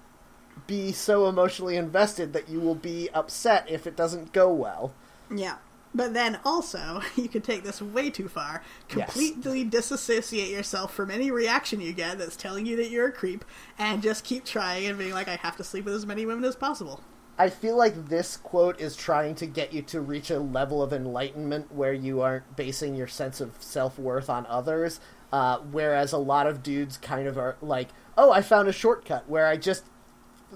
be so emotionally invested that you will be upset if it doesn't go well. Yeah. But then also, you could take this way too far. Completely disassociate yourself from any reaction you get that's telling you that you're a creep, and just keep trying and being like, I have to sleep with as many women as possible. I feel like this quote is trying to get you to reach a level of enlightenment where you aren't basing your sense of self worth on others. Uh, whereas a lot of dudes kind of are like, oh, I found a shortcut where I just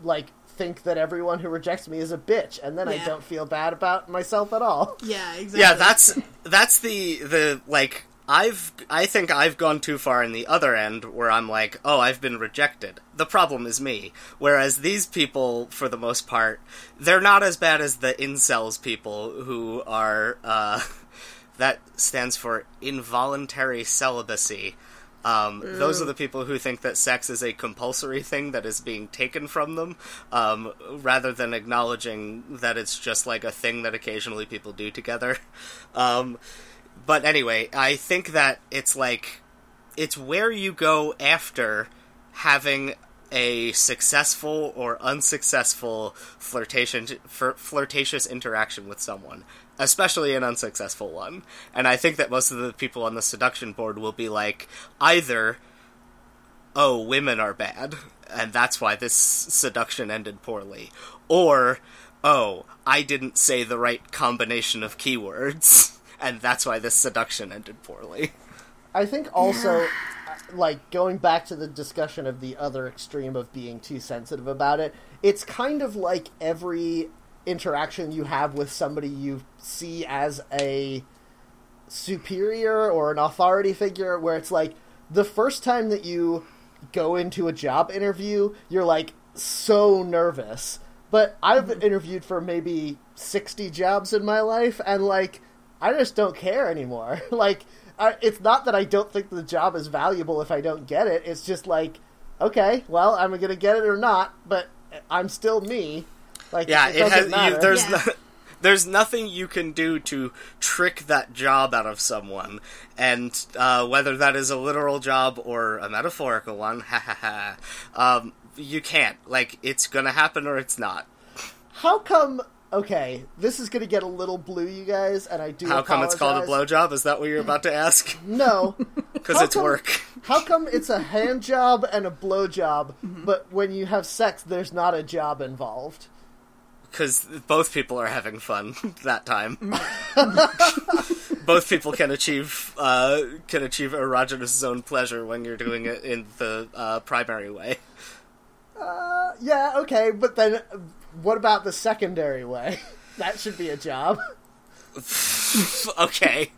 like think that everyone who rejects me is a bitch, and then I don't feel bad about myself at all. Yeah, exactly. yeah, that's that's the the like I've I think I've gone too far in the other end where I'm like, oh, I've been rejected. The problem is me. Whereas these people, for the most part, they're not as bad as the incels people who are uh, that stands for involuntary celibacy. Um, those are the people who think that sex is a compulsory thing that is being taken from them, um, rather than acknowledging that it's just like a thing that occasionally people do together. Um, but anyway, I think that it's like it's where you go after having a successful or unsuccessful flirtation flir- flirtatious interaction with someone, especially an unsuccessful one. And I think that most of the people on the seduction board will be like either oh, women are bad, and that's why this seduction ended poorly, or oh, I didn't say the right combination of keywords, and that's why this seduction ended poorly. I think also, uh, like going back to the discussion of the other extreme of being too sensitive about it, it's kind of like every interaction you have with somebody you see as a superior or an authority figure, where it's like the first time that you go into a job interview, you're like so nervous. But I've interviewed for maybe 60 jobs in my life, and like, I just don't care anymore. like, I, it's not that I don't think the job is valuable if I don't get it. It's just like, okay, well, I'm gonna get it or not, but I'm still me. Like, Yeah, it, it, has. You, there's Yeah. no, there's nothing you can do to trick that job out of someone, and uh, whether that is a literal job or a metaphorical one, ha ha ha. Um, you can't. Like, it's gonna happen or it's not. How come? Okay, this is gonna get a little blue, you guys, and I do. How come it's called a blowjob? Is that what you're about to ask? No, Because it's come- work. How come it's a hand job and a blow job, Mm-hmm. but when you have sex, there's not a job involved? Because both people are having fun that time. both people can achieve uh, can achieve erogenous zone pleasure when you're doing it in the uh, primary way. Uh, yeah, okay, but then uh, what about the secondary way? that should be a job. okay.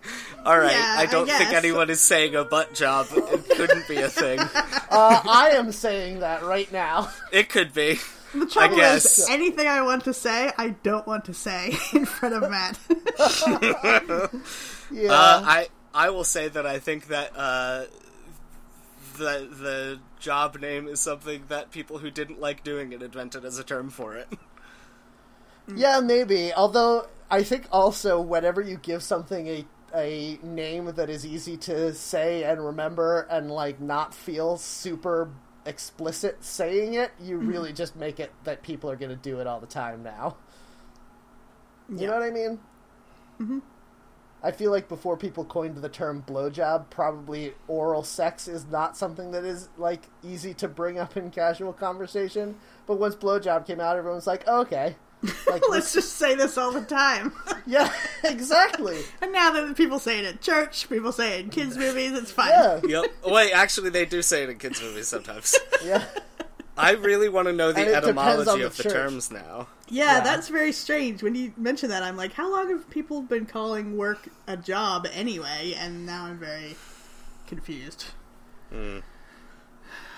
All right, Yeah, I I don't think anyone is saying a butt job. It couldn't be a thing. Uh, I am saying that right now. It could be. The trouble guess. is, anything I want to say, I don't want to say in front of Matt. Yeah. Uh, I I will say that I think that uh, the the job name is something that people who didn't like doing it invented as a term for it. Yeah, maybe. Although I think also whenever you give something a a name that is easy to say and remember and like not feel super explicit saying it, you really just make it that people are going to do it all the time now. You know what I mean? Mm-hmm. I feel like before people coined the term blowjob, probably oral sex is not something that is like easy to bring up in casual conversation. But once blowjob came out, everyone's like, oh, "Okay, like Let's just say this all the time. yeah, exactly. and now that people say it at church, people say it in kids' movies, it's fine. Yeah, Yep. Wait, actually, they do say it in kids' movies sometimes. yeah. I really want to know the And it depends on etymology the of the church. terms now. Yeah, Yeah. that's very strange. When you mention that, I'm like, how long have people been calling work a job anyway? And now I'm very confused.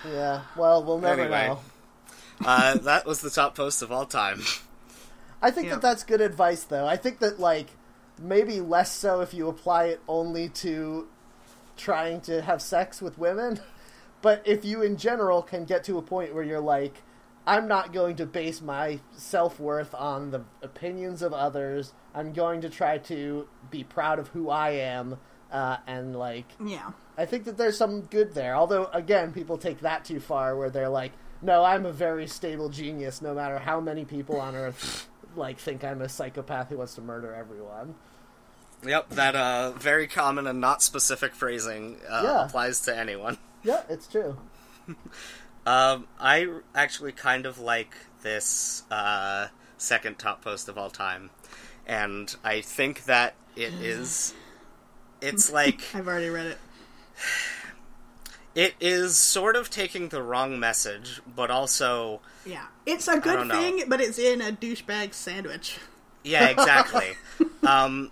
Yeah, well, we'll never Anyway. know. Uh, that was the top post of all time. I think Yeah. that that's good advice, though. I think that, like, maybe less so if you apply it only to trying to have sex with women. But if you, in general, can get to a point where you're like, I'm not going to base my self worth on the opinions of others. I'm going to try to be proud of who I am. Uh, and, like, Yeah. I think that there's some good there. Although, again, people take that too far, where they're like, "No, I'm a very stable genius, no matter how many people on Earth like think I'm a psychopath who wants to murder everyone." Yep, that uh, very common and not specific phrasing uh, Yeah. applies to anyone. Yeah, it's true. Um, I actually kind of like this uh, second top post of all time, and I think that it is. It's like I've already read it. it is sort of taking the wrong message, but also Yeah. It's a good don't know. thing, but it's in a douchebag sandwich. Yeah, exactly. um,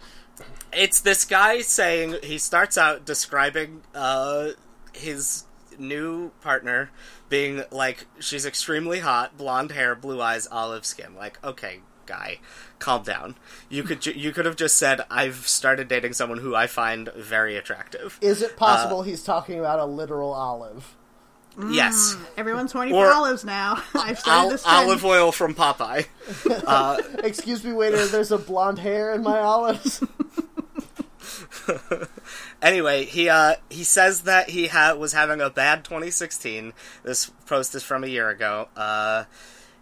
it's this guy saying he starts out describing uh, his new partner being like she's extremely hot, blonde hair, blue eyes, olive skin. Like, okay, guy, calm down. You could ju- you could have just said I've started dating someone who I find very attractive. Is it possible uh, he's talking about a literal olive? Mm, yes. Everyone's horny Or- for olives now. I've started Ol- this trend. Olive Oyl from Popeye. Uh, Excuse me, waiter. There's a blonde hair in my olives. Anyway, he uh he says that he ha- was having a bad 2016. This post is from a year ago. Uh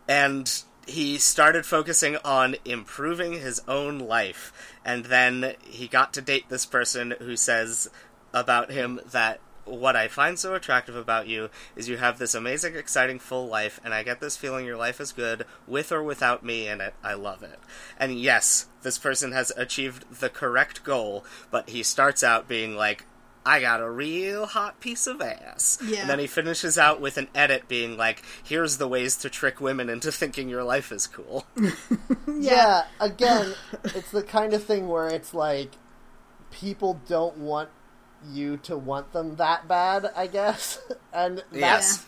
and he started focusing on improving his own life. And then he got to date this person who says about him that what I find so attractive about you is you have this amazing, exciting, full life, and I get this feeling your life is good, with or without me in it. I love it. And yes, this person has achieved the correct goal, but he starts out being like, I got a real hot piece of ass. Yeah. And then he finishes out with an edit being like, here's the ways to trick women into thinking your life is cool. yeah. Again, it's the kind of thing where it's like people don't want you to want them that bad. I guess, and that's yes.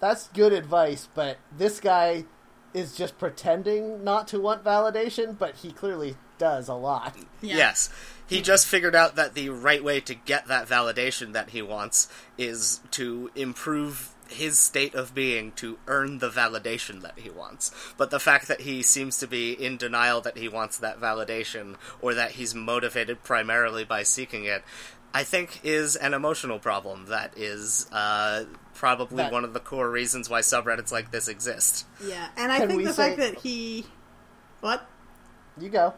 that's good advice, but this guy is just pretending not to want validation, but he clearly does a lot. Yeah. Yes. He just figured out that the right way to get that validation that he wants is to improve his state of being to earn the validation that he wants. But the fact that he seems to be in denial that he wants that validation or that he's motivated primarily by seeking it, I think is an emotional problem that is uh, probably That- one of the core reasons why subreddits like this exist. Yeah, and I Can think the say- fact that he. What? You go.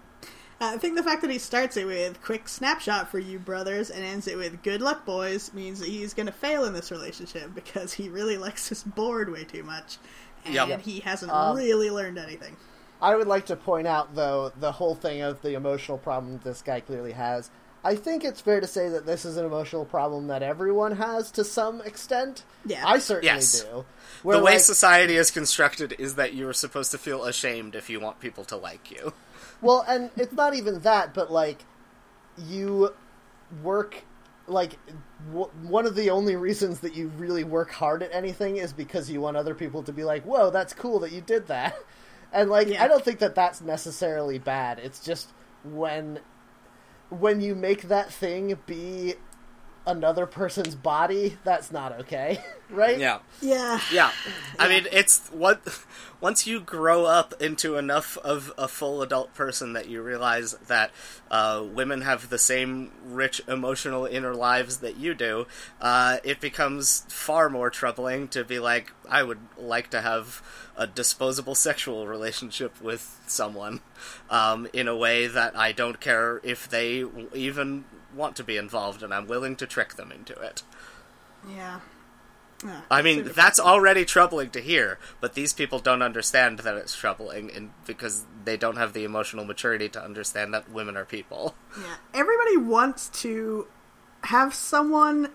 Uh, I think the fact that he starts it with quick snapshot for you brothers and ends it with good luck boys means that he's going to fail in this relationship because he really likes this board way too much and Yep. he hasn't Um, really learned anything. I would like to point out, though, the whole thing of the emotional problem this guy clearly has. I think it's fair to say that this is an emotional problem that everyone has to some extent. Yeah. I certainly Yes. do. Where, the way like, society is constructed is that you're supposed to feel ashamed if you want people to like you. well, and it's not even that, but like you work like w- one of the only reasons that you really work hard at anything is because you want other people to be like, "Whoa, that's cool that you did that." And like Yeah. I don't think that that's necessarily bad. It's just when when you make that thing be another person's body, that's not okay, right? Yeah. Yeah. Yeah, I mean, it's what once you grow up into enough of a full adult person that you realize that uh, women have the same rich emotional inner lives that you do, uh, it becomes far more troubling to be like, I would like to have a disposable sexual relationship with someone um, in a way that I don't care if they even want to be involved, and I'm willing to trick them into it. Yeah. Yeah, I mean, that's already troubling to hear, but these people don't understand that it's troubling, and because they don't have the emotional maturity to understand that women are people. Yeah, everybody wants to have someone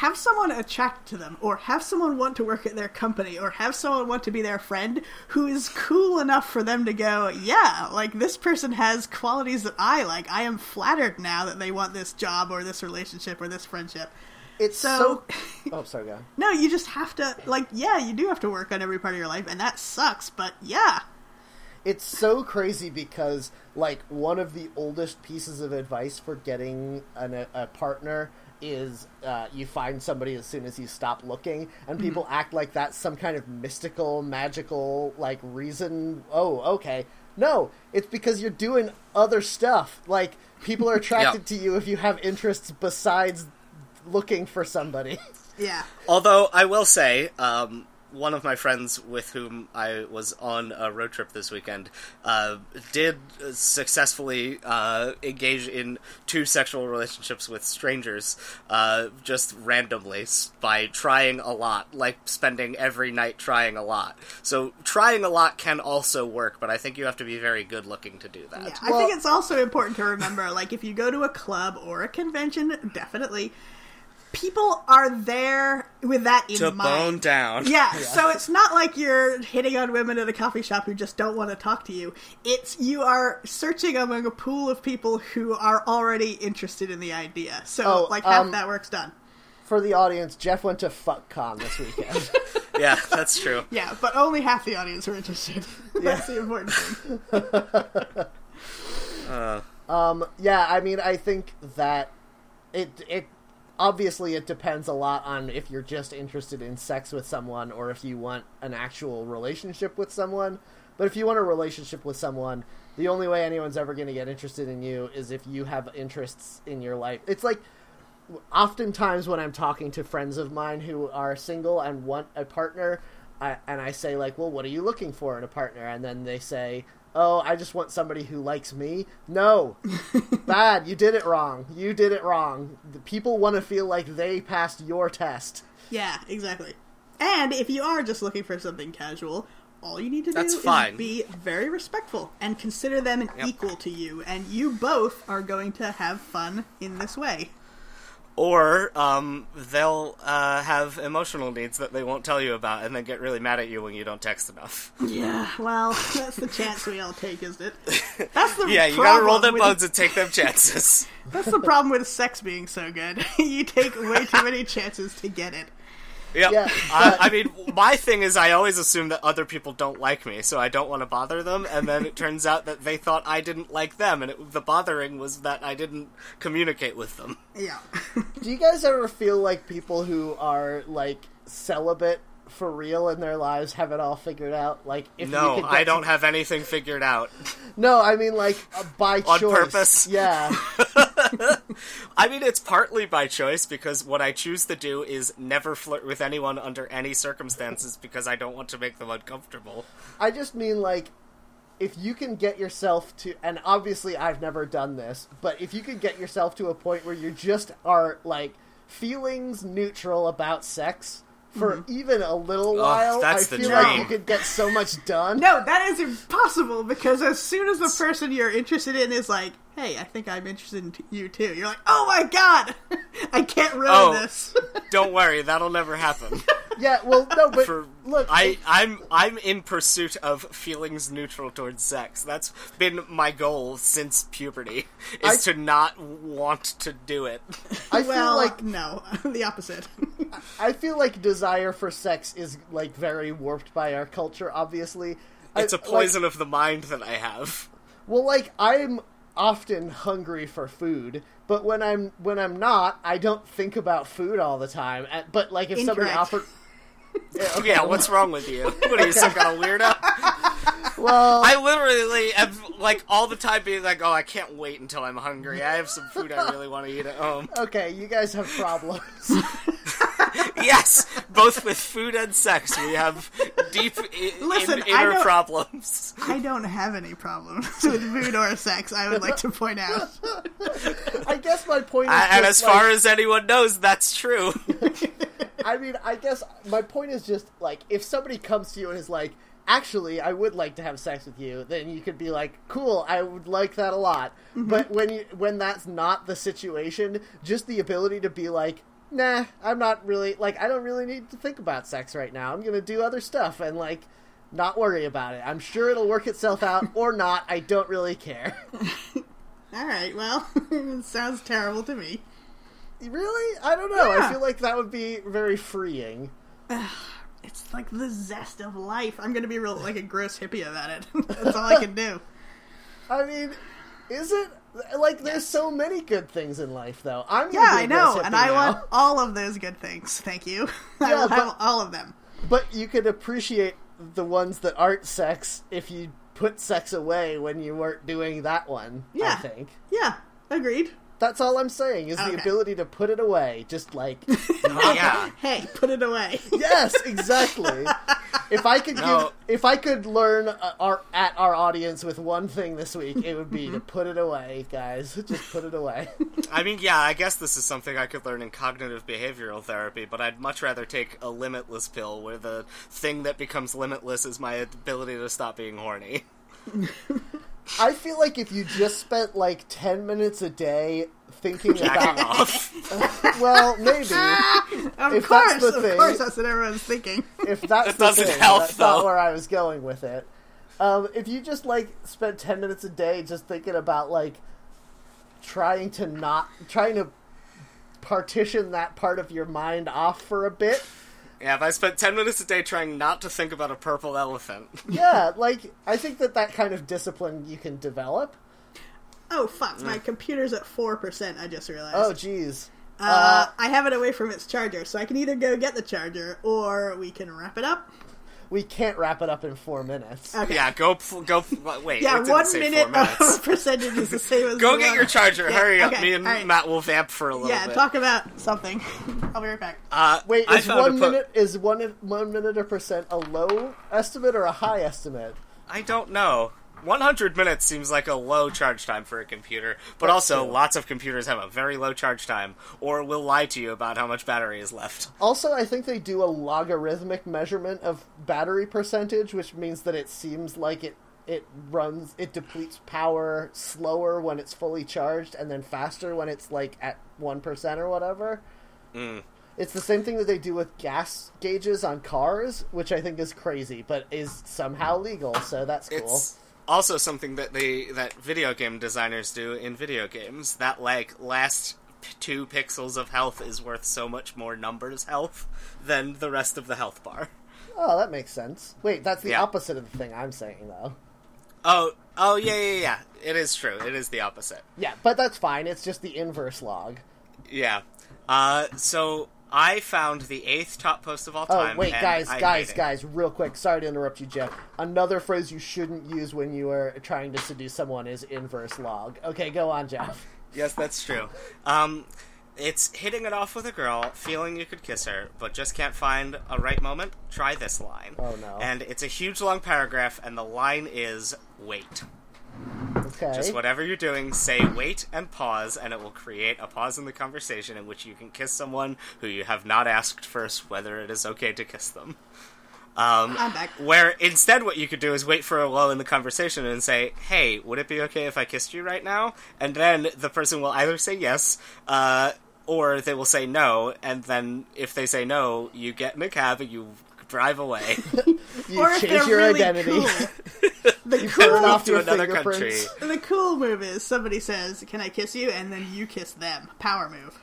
have someone attracted to them or have someone want to work at their company or have someone want to be their friend who is cool enough for them to go yeah like this person has qualities that i like i am flattered now that they want this job or this relationship or this friendship It's So- so. oh, sorry, go. no you just have to like yeah you do have to work on every part of your life and that sucks but yeah It's so crazy because like one of the oldest pieces of advice for getting an, a partner is uh, you find somebody as soon as you stop looking, and people act like that's some kind of mystical, magical like reason. Oh, okay. No, it's because you're doing other stuff. Like people are attracted to you if you have interests besides looking for somebody. yeah Although, I will say, um, one of my friends with whom I was on a road trip this weekend uh, did successfully uh, engage in two sexual relationships with strangers uh, just randomly by trying a lot, like spending every night trying a lot. So, trying a lot can also work, but I think you have to be very good looking to do that. Yeah, I Well- think it's also important to remember, like, if you go to a club or a convention, definitely, people are there with that in To mind. bone down. Yeah, so it's not like you're hitting on women at a coffee shop who just don't want to talk to you. It's you are searching among a pool of people who are already interested in the idea. So, Oh, like, half um, that work's done. for the audience, Jeff went to FuckCon this weekend. Yeah, that's true. Yeah, but only half the audience are interested. That's the important thing. Uh, Um, yeah, I mean, I think that it it obviously it depends a lot on if you're just interested in sex with someone or if you want an actual relationship with someone. But if you want a relationship with someone, the only way anyone's ever going to get interested in you is if you have interests in your life. It's like oftentimes when I'm talking to friends of mine who are single and want a partner, I, and I say like, "Well, what are you looking for in a partner?" And then they say, "Oh, I just want somebody who likes me." No, bad. You did it wrong. You did it wrong. The people want to feel like they passed your test. Yeah, exactly. And if you are just looking for something casual, all you need to That's do fine. is be very respectful and consider them an Yep. equal to you, and you both are going to have fun in this way. Or um, they'll uh, have emotional needs that they won't tell you about, and then get really mad at you when you don't text enough. Yeah, well, that's the chance we all take, isn't it? That's the Yeah, you gotta roll problem them with- bones and take them chances. That's the problem with sex being so good. you take way too many chances to get it. Yep. Yeah, Uh, I mean, my thing is, I always assume that other people don't like me, so I don't want to bother them. And then it turns out that they thought I didn't like them, and it, the bothering was that I didn't communicate with them. Yeah. Do you guys ever feel like people who are like celibate for real in their lives have it all figured out? Like, if you No, could I don't have anything figured out. No, I mean like uh, by On choice. purpose? Yeah. I mean, it's partly by choice because what I choose to do is never flirt with anyone under any circumstances because I don't want to make them uncomfortable. I just mean like if you can get yourself to and obviously I've never done this, but if you could get yourself to a point where you just are like feelings neutral about sex for mm-hmm. even a little while, that's I the feel like you could get so much done. No, that is impossible because as soon as the person you're interested in is like, "Hey, I think I'm interested in t- you too," you're like, "Oh my god, I can't ruin Oh. this." Don't worry, that'll never happen. Yeah, well, no, but For look, I, I'm I'm in pursuit of feelings neutral towards sex. That's been my goal since puberty. Is I- to not want to do it. I feel well, like no, the opposite. I feel like desire for sex is like very warped by our culture. Obviously, It's a a poison of the mind that I have. well, like I'm often hungry for food, but when I'm when I'm not, I don't think about food all the time. Uh, But like if somebody Incorrect. offered, Yeah, okay, Yeah, what's wrong with you? What are you, some kind of weirdo? well, I literally am like all the time being like, "Oh, I can't wait until I'm hungry. I have some food I really want to eat at home." okay, you guys have problems. yes, both with food and sex, we have deep I- Listen, in- I inner don't- problems. I don't have any problems with food or sex. I would like to point out. I guess my point is, I- and as just, far like- as anyone knows, that's true. I mean, I guess my point is just like if somebody comes to you and is like, "Actually, I would like to have sex with you," then you could be like, "Cool, I would like that a lot." Mm-hmm. But when you when that's not the situation, just the ability to be like, "Nah, I'm not really like I don't really need to think about sex right now. I'm gonna do other stuff and like." Not worry about it. I'm sure it'll work itself out or not. I don't really care. All right, well, it sounds terrible to me. really? I don't know. I feel like that would be very freeing. It's like the zest of life. I'm gonna be real like a gross hippie about it. That's all I can do. I mean, is it like there's so many good things in life though? I'm Yeah, I know, and I now. want all of those good things. Thank you. I Yeah, will have but- all of them. But you could appreciate the ones that aren't sex if you put sex away when you weren't doing that one. Yeah. I think Yeah, agreed. That's all I'm saying is the ability to put it away. Just like yeah. Hey, put it away. yes, exactly. if I could No. give, if I could learn uh, our at our audience with one thing this week, it would be to put it away, guys. Just put it away. I mean, yeah, I guess this is something I could learn in cognitive behavioral therapy, but I'd much rather take a limitless pill where the thing that becomes limitless is my ability to stop being horny. I feel like if you just spent like ten minutes a day thinking Jacking about, off. well, maybe Of If course, that's the of thing- course, that's what everyone's thinking. if that's That the doesn't thing, help, that's not though. where I was going with it. Um, if you just like spent ten minutes a day just thinking about like trying to not trying to partition that part of your mind off for a bit, Yeah, if I spent 10 minutes a day trying not to think about a purple elephant. yeah, like I think that that kind of discipline you can develop. Oh fuck, my computer's at four percent. I just realized. Oh, geez. uh, I have it away from its charger, so I can either go get the charger or we can wrap it up. We can't wrap it up in four minutes. Okay. Yeah, go, go, wait, Yeah, it didn't one say minute four minutes. of percentage is the same as Go the get one- your charger, Yeah, hurry up. Me and alright. Matt will vamp for a little Yeah, bit. talk about something. I'll be right back. Uh, Wait, is one po- minute is one one minute or percent a low estimate or a high estimate? I don't know. 100 minutes seems like a low charge time for a computer, but That's also true. lots of computers have a very low charge time, or will lie to you about how much battery is left. Also, I think they do a logarithmic measurement of battery percentage, which means that it seems like it it runs it depletes power slower when it's fully charged and then faster when it's like at 1% or whatever. Mm. It's the same thing that they do with gas gauges on cars, which I think is crazy, but is somehow legal, so that's cool. It's also something that they that video game designers do in video games. That like last p- two pixels of health is worth so much more numbers health than the rest of the health bar. Oh, that makes sense. Wait, that's the Yeah. opposite of the thing I'm saying, though. Oh, oh yeah, yeah, yeah. It is true. It is the opposite. Yeah, but that's fine. It's just the inverse log. Yeah. Uh, so I found the eighth top post of all time. Oh, wait, guys, I guys, guys, real quick. Sorry to interrupt you, Jeff. Another phrase you shouldn't use when you are trying to seduce someone is inverse log. Okay, go on, Jeff. Yes, that's true. Um, it's hitting it off with a girl, feeling you could kiss her, but just can't find a right moment. Try this line. Oh, no. And it's a huge long paragraph, and the line is wait. Okay. Just whatever you're doing, say wait and pause, and it will create a pause in the conversation in which you can kiss someone who you have not asked first whether it is okay to kiss them. Um, I'm back. where instead, what you could do is wait for a lull in the conversation and say, "Hey, would it be okay if I kissed you right now?" And then the person will either say yes, uh, or they will say no, and then if they say no, you get in a cab and you drive away. You or if change they're your really identity. cool. The Turn cool, off to another country. the cool move is somebody says, "Can I kiss you?" and then you kiss them. Power move.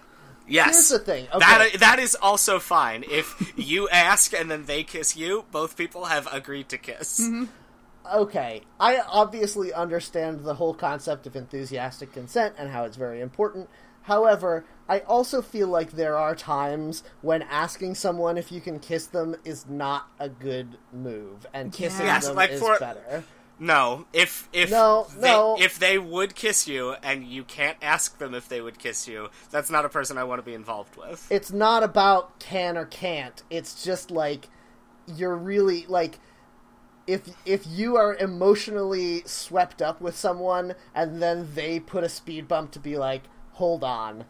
Yes. Here's the thing, okay. That that is also fine. If you ask and then they kiss you, both people have agreed to kiss. Mm-hmm. okay, I obviously understand the whole concept of enthusiastic consent and how it's very important. However, I also feel like there are times when asking someone if you can kiss them is not a good move, and kissing Yes, them like is for- better. No, if if No, they, no. if they would kiss you and you can't ask them if they would kiss you, that's not a person I want to be involved with. It's not about can or can't. It's just like you're really like if if you are emotionally swept up with someone and then they put a speed bump to be like, "Hold on,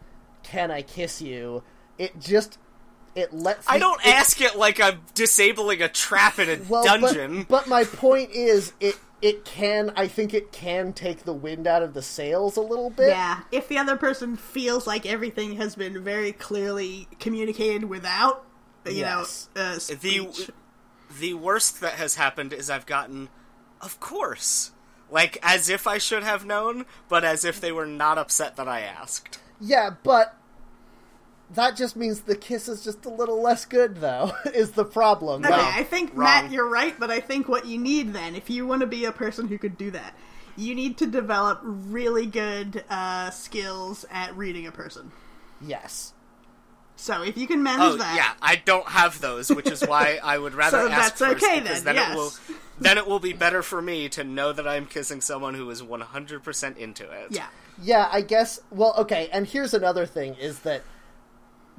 can I kiss you?" It just it lets I me- don't it- ask it like I'm disabling a trap in a well, dungeon. But, my point is, it it can. I think it can take the wind out of the sails a little bit. Yeah, if the other person feels like everything has been very clearly communicated without, you Yes. know, uh, the the worst that has happened is I've gotten, of course, like as if I should have known, but as if they were not upset that I asked. Yeah, but that just means the kiss is just a little less good, though. Is the problem? Okay, Like, I think wrong. Matt, you're right, but I think what you need then, if you want to be a person who could do that, you need to develop really good uh, skills at reading a person. yes. So if you can manage Oh that, yeah, I don't have those, which is why I would rather So ask that's first, okay because then, then yes. it will then it will be better for me to know that I'm kissing someone who is 100% into it. yeah, Yeah, I guess. Well, okay, and here's another thing: is that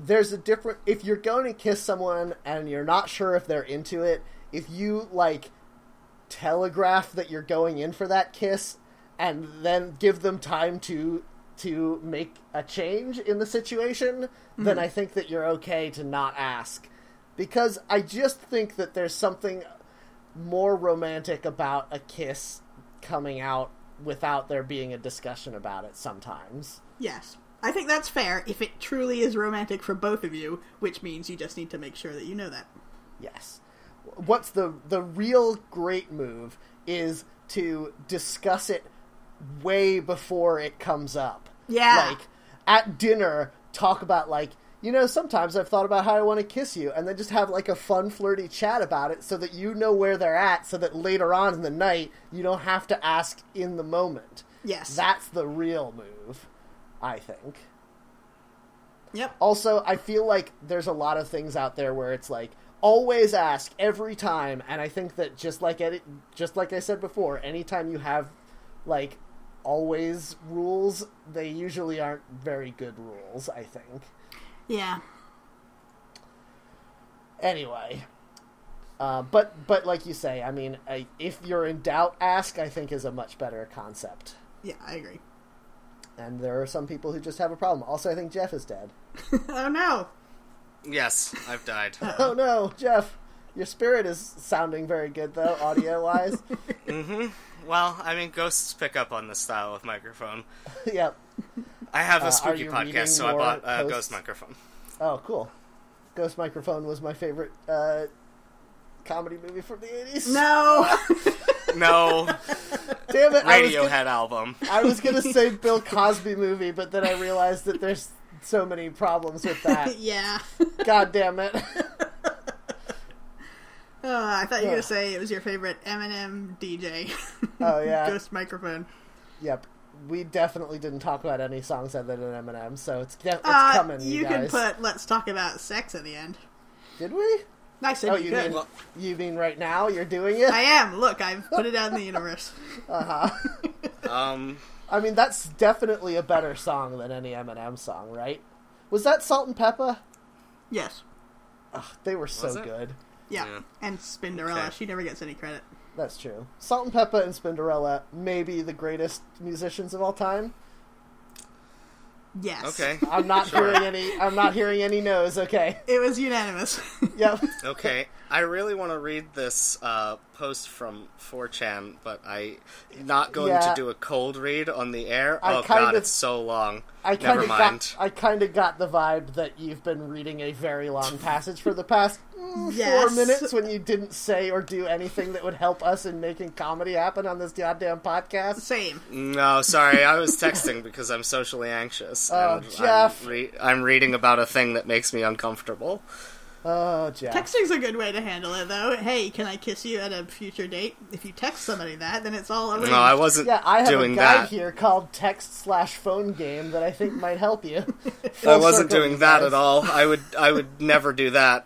there's a different. If you're going to kiss someone and you're not sure if they're into it, if you like telegraph that you're going in for that kiss, and then give them time to to make a change in the situation, hmm. then I think that you're okay to not ask. Because I just think that there's something more romantic about a kiss coming out without there being a discussion about it sometimes. yes. I think that's fair if it truly is romantic for both of you, which means you just need to make sure that you know that. Yes. What's the the real great move is to discuss it way before it comes up. Yeah. Like at dinner talk about like you know, sometimes I've thought about how I want to kiss you, and then just have like a fun, flirty chat about it so that you know where they're at, so that later on in the night, you don't have to ask in the moment. Yes. That's the real move, I think. Yep. Also, I feel like there's a lot of things out there where it's like always ask every time, and I think that just like any, just like I said before, anytime you have like always rules, they usually aren't very good rules. I think. Yeah. Anyway, uh, but but like you say, I mean, I, if you're in doubt, ask. I think is a much better concept. Yeah, I agree. And there are some people who just have a problem. Also, I think Jeff is dead. oh no. Yes, I've died. Oh no, Jeff, your spirit is sounding very good though, audio wise. Mhm. Well, I mean, ghosts pick up on this style of microphone. yep. I have Uh, a spooky you reading podcast, so I bought a posts? ghost microphone. Oh, cool. Ghost Microphone was my favorite uh, comedy movie from the 80s. No. No, Damn it. I gonna, Radiohead album. I was gonna say Bill Cosby movie, but then I realized that there's so many problems with that. yeah. God damn it. Oh, I thought you were Ugh. gonna say it was your favorite Eminem DJ. Oh, yeah. Ghost microphone. yep. We definitely didn't talk about any songs other than Eminem, so it's, de- it's Uh, coming, you you can put "Let's talk about sex" at the end. Did we? I said Oh, you, you could. mean, you mean right now you're doing it? I am. Look, I've put it out in the universe. Uh huh. um, I mean, that's definitely a better song than any Eminem song, right? Was that Salt-N-Pepa? Yes. Ugh, they were so good. Yeah. Yeah. And Spinderella. Okay. She never gets any credit. That's true. Salt-N-Pepa and Spinderella may be the greatest musicians of all time. Yes. okay, I'm not Sure. hearing any. I'm not hearing any no's. Okay. It was unanimous. Yep. okay. I really want to read this uh, post from 4chan, but I not going Yeah. to do a cold read on the air. I oh kind god, of- it's so long. I kind Never mind. got I kind of got the vibe that you've been reading a very long passage for the past mm, four minutes when you didn't say or do anything that would help us in making comedy happen on this goddamn podcast. Same. No, sorry, I was texting because I'm socially anxious. Oh, and Jeff. I'm, re- I'm reading about a thing that makes me uncomfortable. Oh, Jeff. Texting's a good way to handle it, though. Hey, can I kiss you at a future date? If you text somebody that, then it's all arranged. No, I wasn't Yeah, I have doing a guide that. here called text slash phone game that I think might help you. I wasn't doing that guys. at all. I would I would never do that.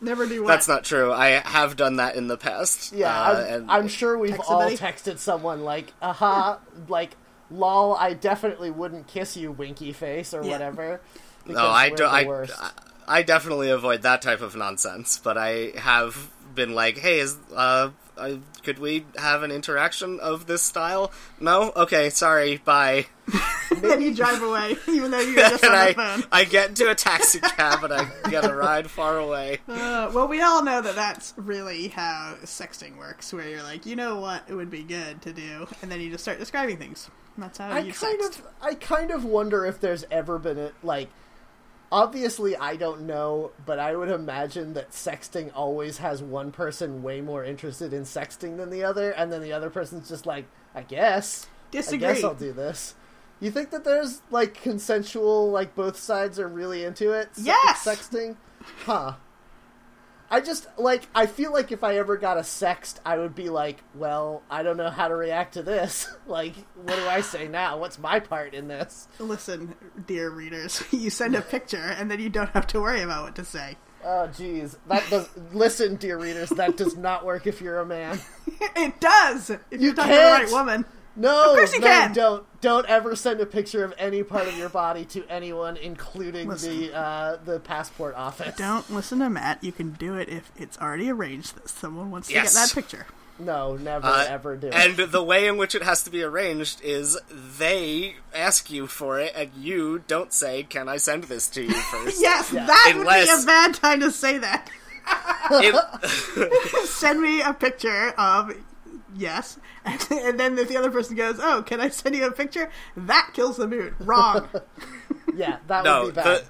Never do what. That's not true. I have done that in the past. Yeah, uh, I'm, and I'm sure we've Text all somebody? texted someone like, aha, like, lol, I definitely wouldn't kiss you, winky face, or Yeah. whatever. no, I we're do. the I, worst. I I definitely avoid that type of nonsense. But I have been like, hey, is uh, uh, could we have an interaction of this style? No. Okay, sorry. Bye. then you drive away, even though you were just and on the I phone. I get into a taxi cab and I get a ride far away. Uh, well, we all know that that's really how sexting works, where you're like, you know what, it would be good to do, and then you just start describing things. That's how I you kind sext. of, I kind of wonder if there's ever been a like. Obviously, I don't know, but I would imagine that sexting always has one person way more interested in sexting than the other, and then the other person's just like, I guess, Disagree. I guess I'll do this. You think that there's like consensual, like both sides are really into it? Yes! sexting, huh? I just like I feel like if I ever got a sext, I would be like, well, I don't know how to react to this. like, what do I say now? What's my part in this? Listen, dear readers, you send a picture, and then you don't have to worry about what to say. Oh, jeez, that does. listen, dear readers, that does not work if you're a man. it does! If You you're to the right woman. No, Of course you no, can. don't don't ever send a picture of any part of your body to anyone, including Listen. the uh, the passport office. Don't listen to Matt. You can do it if it's already arranged that someone wants Yes. to get that picture. No, never Uh, ever do. it. And the way in which it has to be arranged is they ask you for it, and you don't say, "Can I send this to you first? Yes, Yeah. that would be a bad time to say that. It- Send me a picture of yes, and then if the other person goes, "Oh, can I send you a picture?" That kills the mood. Wrong. yeah, that no, would be bad. the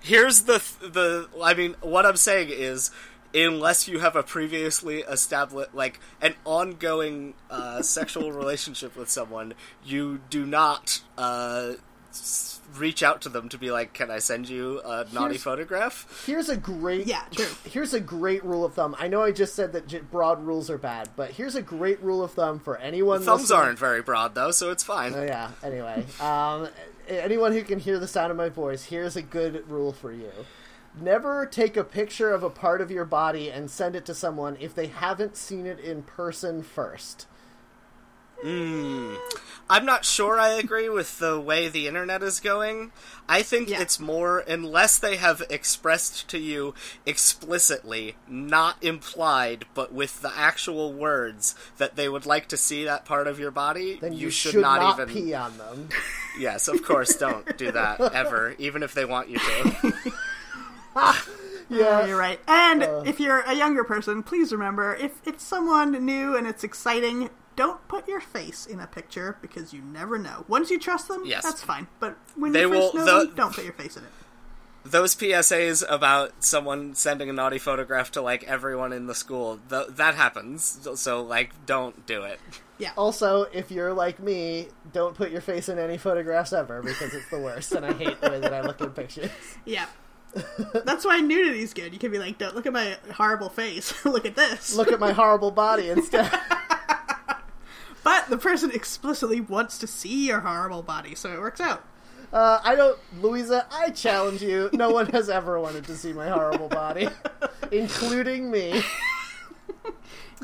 here's the the. I mean, what I'm saying is, unless you have a previously established, like an ongoing uh, sexual relationship with someone, you do not uh, s- reach out to them to be like, "Can I send you a naughty Here's- photograph?" Here's a great Yeah, true. Here's a great rule of thumb. I know I just said that j- broad rules are bad, but here's a great rule of thumb for anyone. Thumbs listening- aren't very broad though, so it's fine. Oh yeah. Anyway, um, anyone who can hear the sound of my voice, here's a good rule for you. Never take a picture of a part of your body and send it to someone if they haven't seen it in person first. I'm not sure I agree with the way the internet is going. I think Yeah. it's more, unless they have expressed to you explicitly, not implied, but with the actual words that they would like to see that part of your body, Then you, you should, not, even. pee on them. Yes, of course, don't do that ever, even if they want you to. Yeah. You're right. And Uh. if you're a younger person, please remember if it's someone new and it's exciting, don't put your face in a picture because you never know. Once you trust them, Yes. that's fine. But when They you first will- know the- them, don't put your face in it. Those PSAs about someone sending a naughty photograph to like everyone in the school, th- that happens. So like, don't do it. Yeah. Also, if you're like me, don't put your face in any photographs ever because it's the worst, and I hate the way that I look in pictures. Yeah. That's why nudity's good. You can be like, don't look at my horrible face. look at this. Look at my horrible body instead. But the person explicitly wants to see your horrible body, so it works out. Uh, I don't, Louisa. I challenge you. No one has ever wanted to see my horrible body, including me.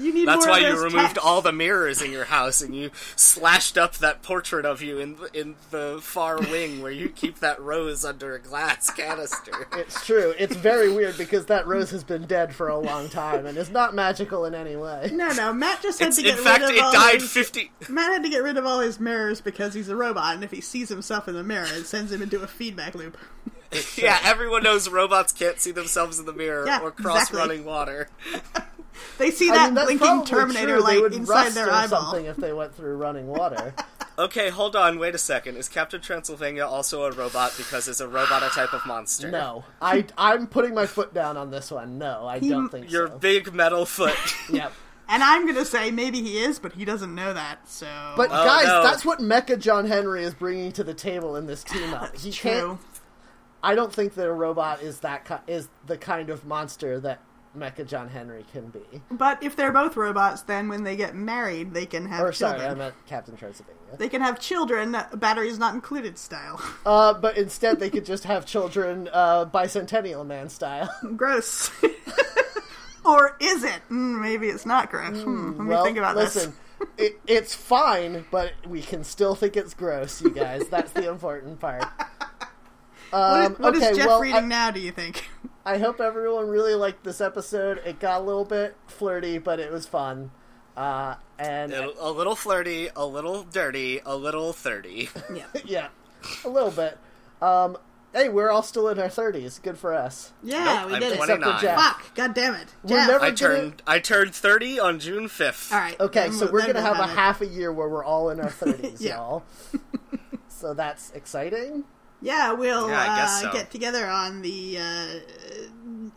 You need That's more why of you removed texts. all the mirrors in your house and you slashed up that portrait of you in in the far wing where you keep that rose under a glass canister. It's true. It's very weird because that rose has been dead for a long time and is not magical in any way. No, no. Matt just had It's, to get rid of the in fact, rid of it all died his... fifty. Matt had to get rid of all his mirrors because he's a robot, and if he sees himself in the mirror, it sends him into a feedback loop. Yeah, everyone knows robots can't see themselves in the mirror Yeah, or cross exactly. running water. They see I that mean, blinking Terminator true. They light would inside rust their eyeball. something if they went through running water. Okay, hold on, wait a second. Is Captain Transylvania also a robot because it's a robot a type of monster? no, I I'm putting my foot down on this one. No, I don't think so. Your so. big metal foot. Yep. And I'm gonna say maybe he is, but he doesn't know that. So, But Oh, guys, no. that's what Mecha John Henry is bringing to the table in this team up. He true. can't. I don't think that a robot is that ki- is the kind of monster that Mecha John Henry can be. But if they're both robots, then when they get married, they can have Or sorry, children. I meant Captain Transylvania. They can have children, batteries not included style. Uh, but instead, they could just have children uh, bicentennial man style. gross. or is it? Mm, maybe it's not gross. Hmm, let me well, think about listen, it, it's fine, but we can still think it's gross, you guys. That's the important part. this. What is, Um, what is okay, Jeff well, reading I- now? Do you think? I hope everyone really liked this episode. It got a little bit flirty, but it was fun. Uh, and a a little flirty, a little dirty, a little 30. Yeah. yeah, a little bit. Um, hey, we're all still in our thirties. Good for us. Yeah, Nope, we I'm did it. 29. Except for Jeff. Fuck! God damn it, We're Jeff. never- I gonna- turned I turned 30 on June 5th. All right. Okay, then so we'll- we're gonna we'll have a half a year where we're all in our thirties, y'all. So that's exciting. Yeah, we'll Yeah, uh, so. get together on the uh,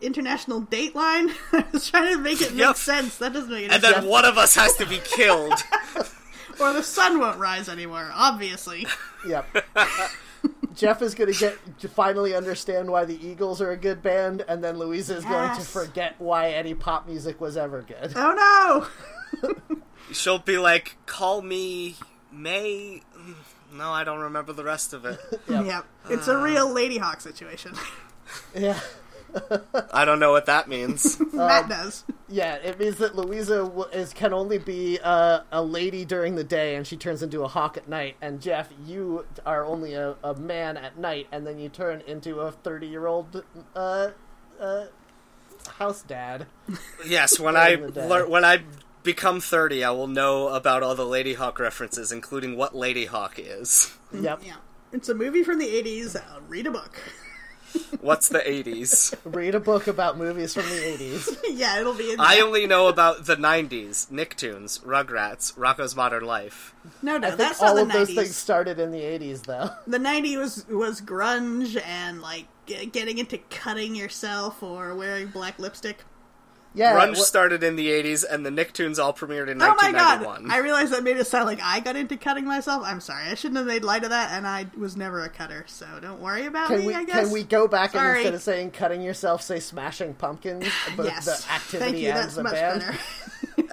international dateline. I was trying to make it make Yep. sense. That doesn't make any And sense. And then one of us has to be killed. Or the sun won't rise anymore. Obviously. Yep. Jeff is going to get to finally understand why the Eagles are a good band, and then Louisa is going to forget why any pop music was ever good. Oh no! She'll be like, "Call me May." No, I don't remember the rest of it. Yep. Yep. It's a real Ladyhawke situation. Yeah, I don't know what that means. Matt does. yeah. It means that Louisa w- is can only be uh, a lady during the day, and she turns into a hawk at night. And Jeff, you are only a, a man at night, and then you turn into a thirty-year-old uh, uh, house dad. yes, when I During lear- when I become 30, I will know about all the Ladyhawke references, including what Ladyhawke is. Yep. Yeah. It's a movie from the 80s. Uh, read a book. What's the 80s? Read a book about movies from the eighties. yeah, it'll be in I only know about the 90s, Nicktoons, Rugrats, Rocko's Modern Life. No, no, I think that's not all the of those things started in the eighties, though. The 90s was, was grunge and, like, g- getting into cutting yourself or wearing black lipstick. Yeah, Grunge wha- started in the 80s, and the Nicktoons all premiered in Oh my god! 1991. I realized that made it sound like I got into cutting myself. I'm sorry. I shouldn't have made light of that, and I was never a cutter, so don't worry about Can me, we I guess. can we go back and instead of saying cutting yourself, say smashing pumpkins? But Yes. the activity Thank you, and that's the much band. better.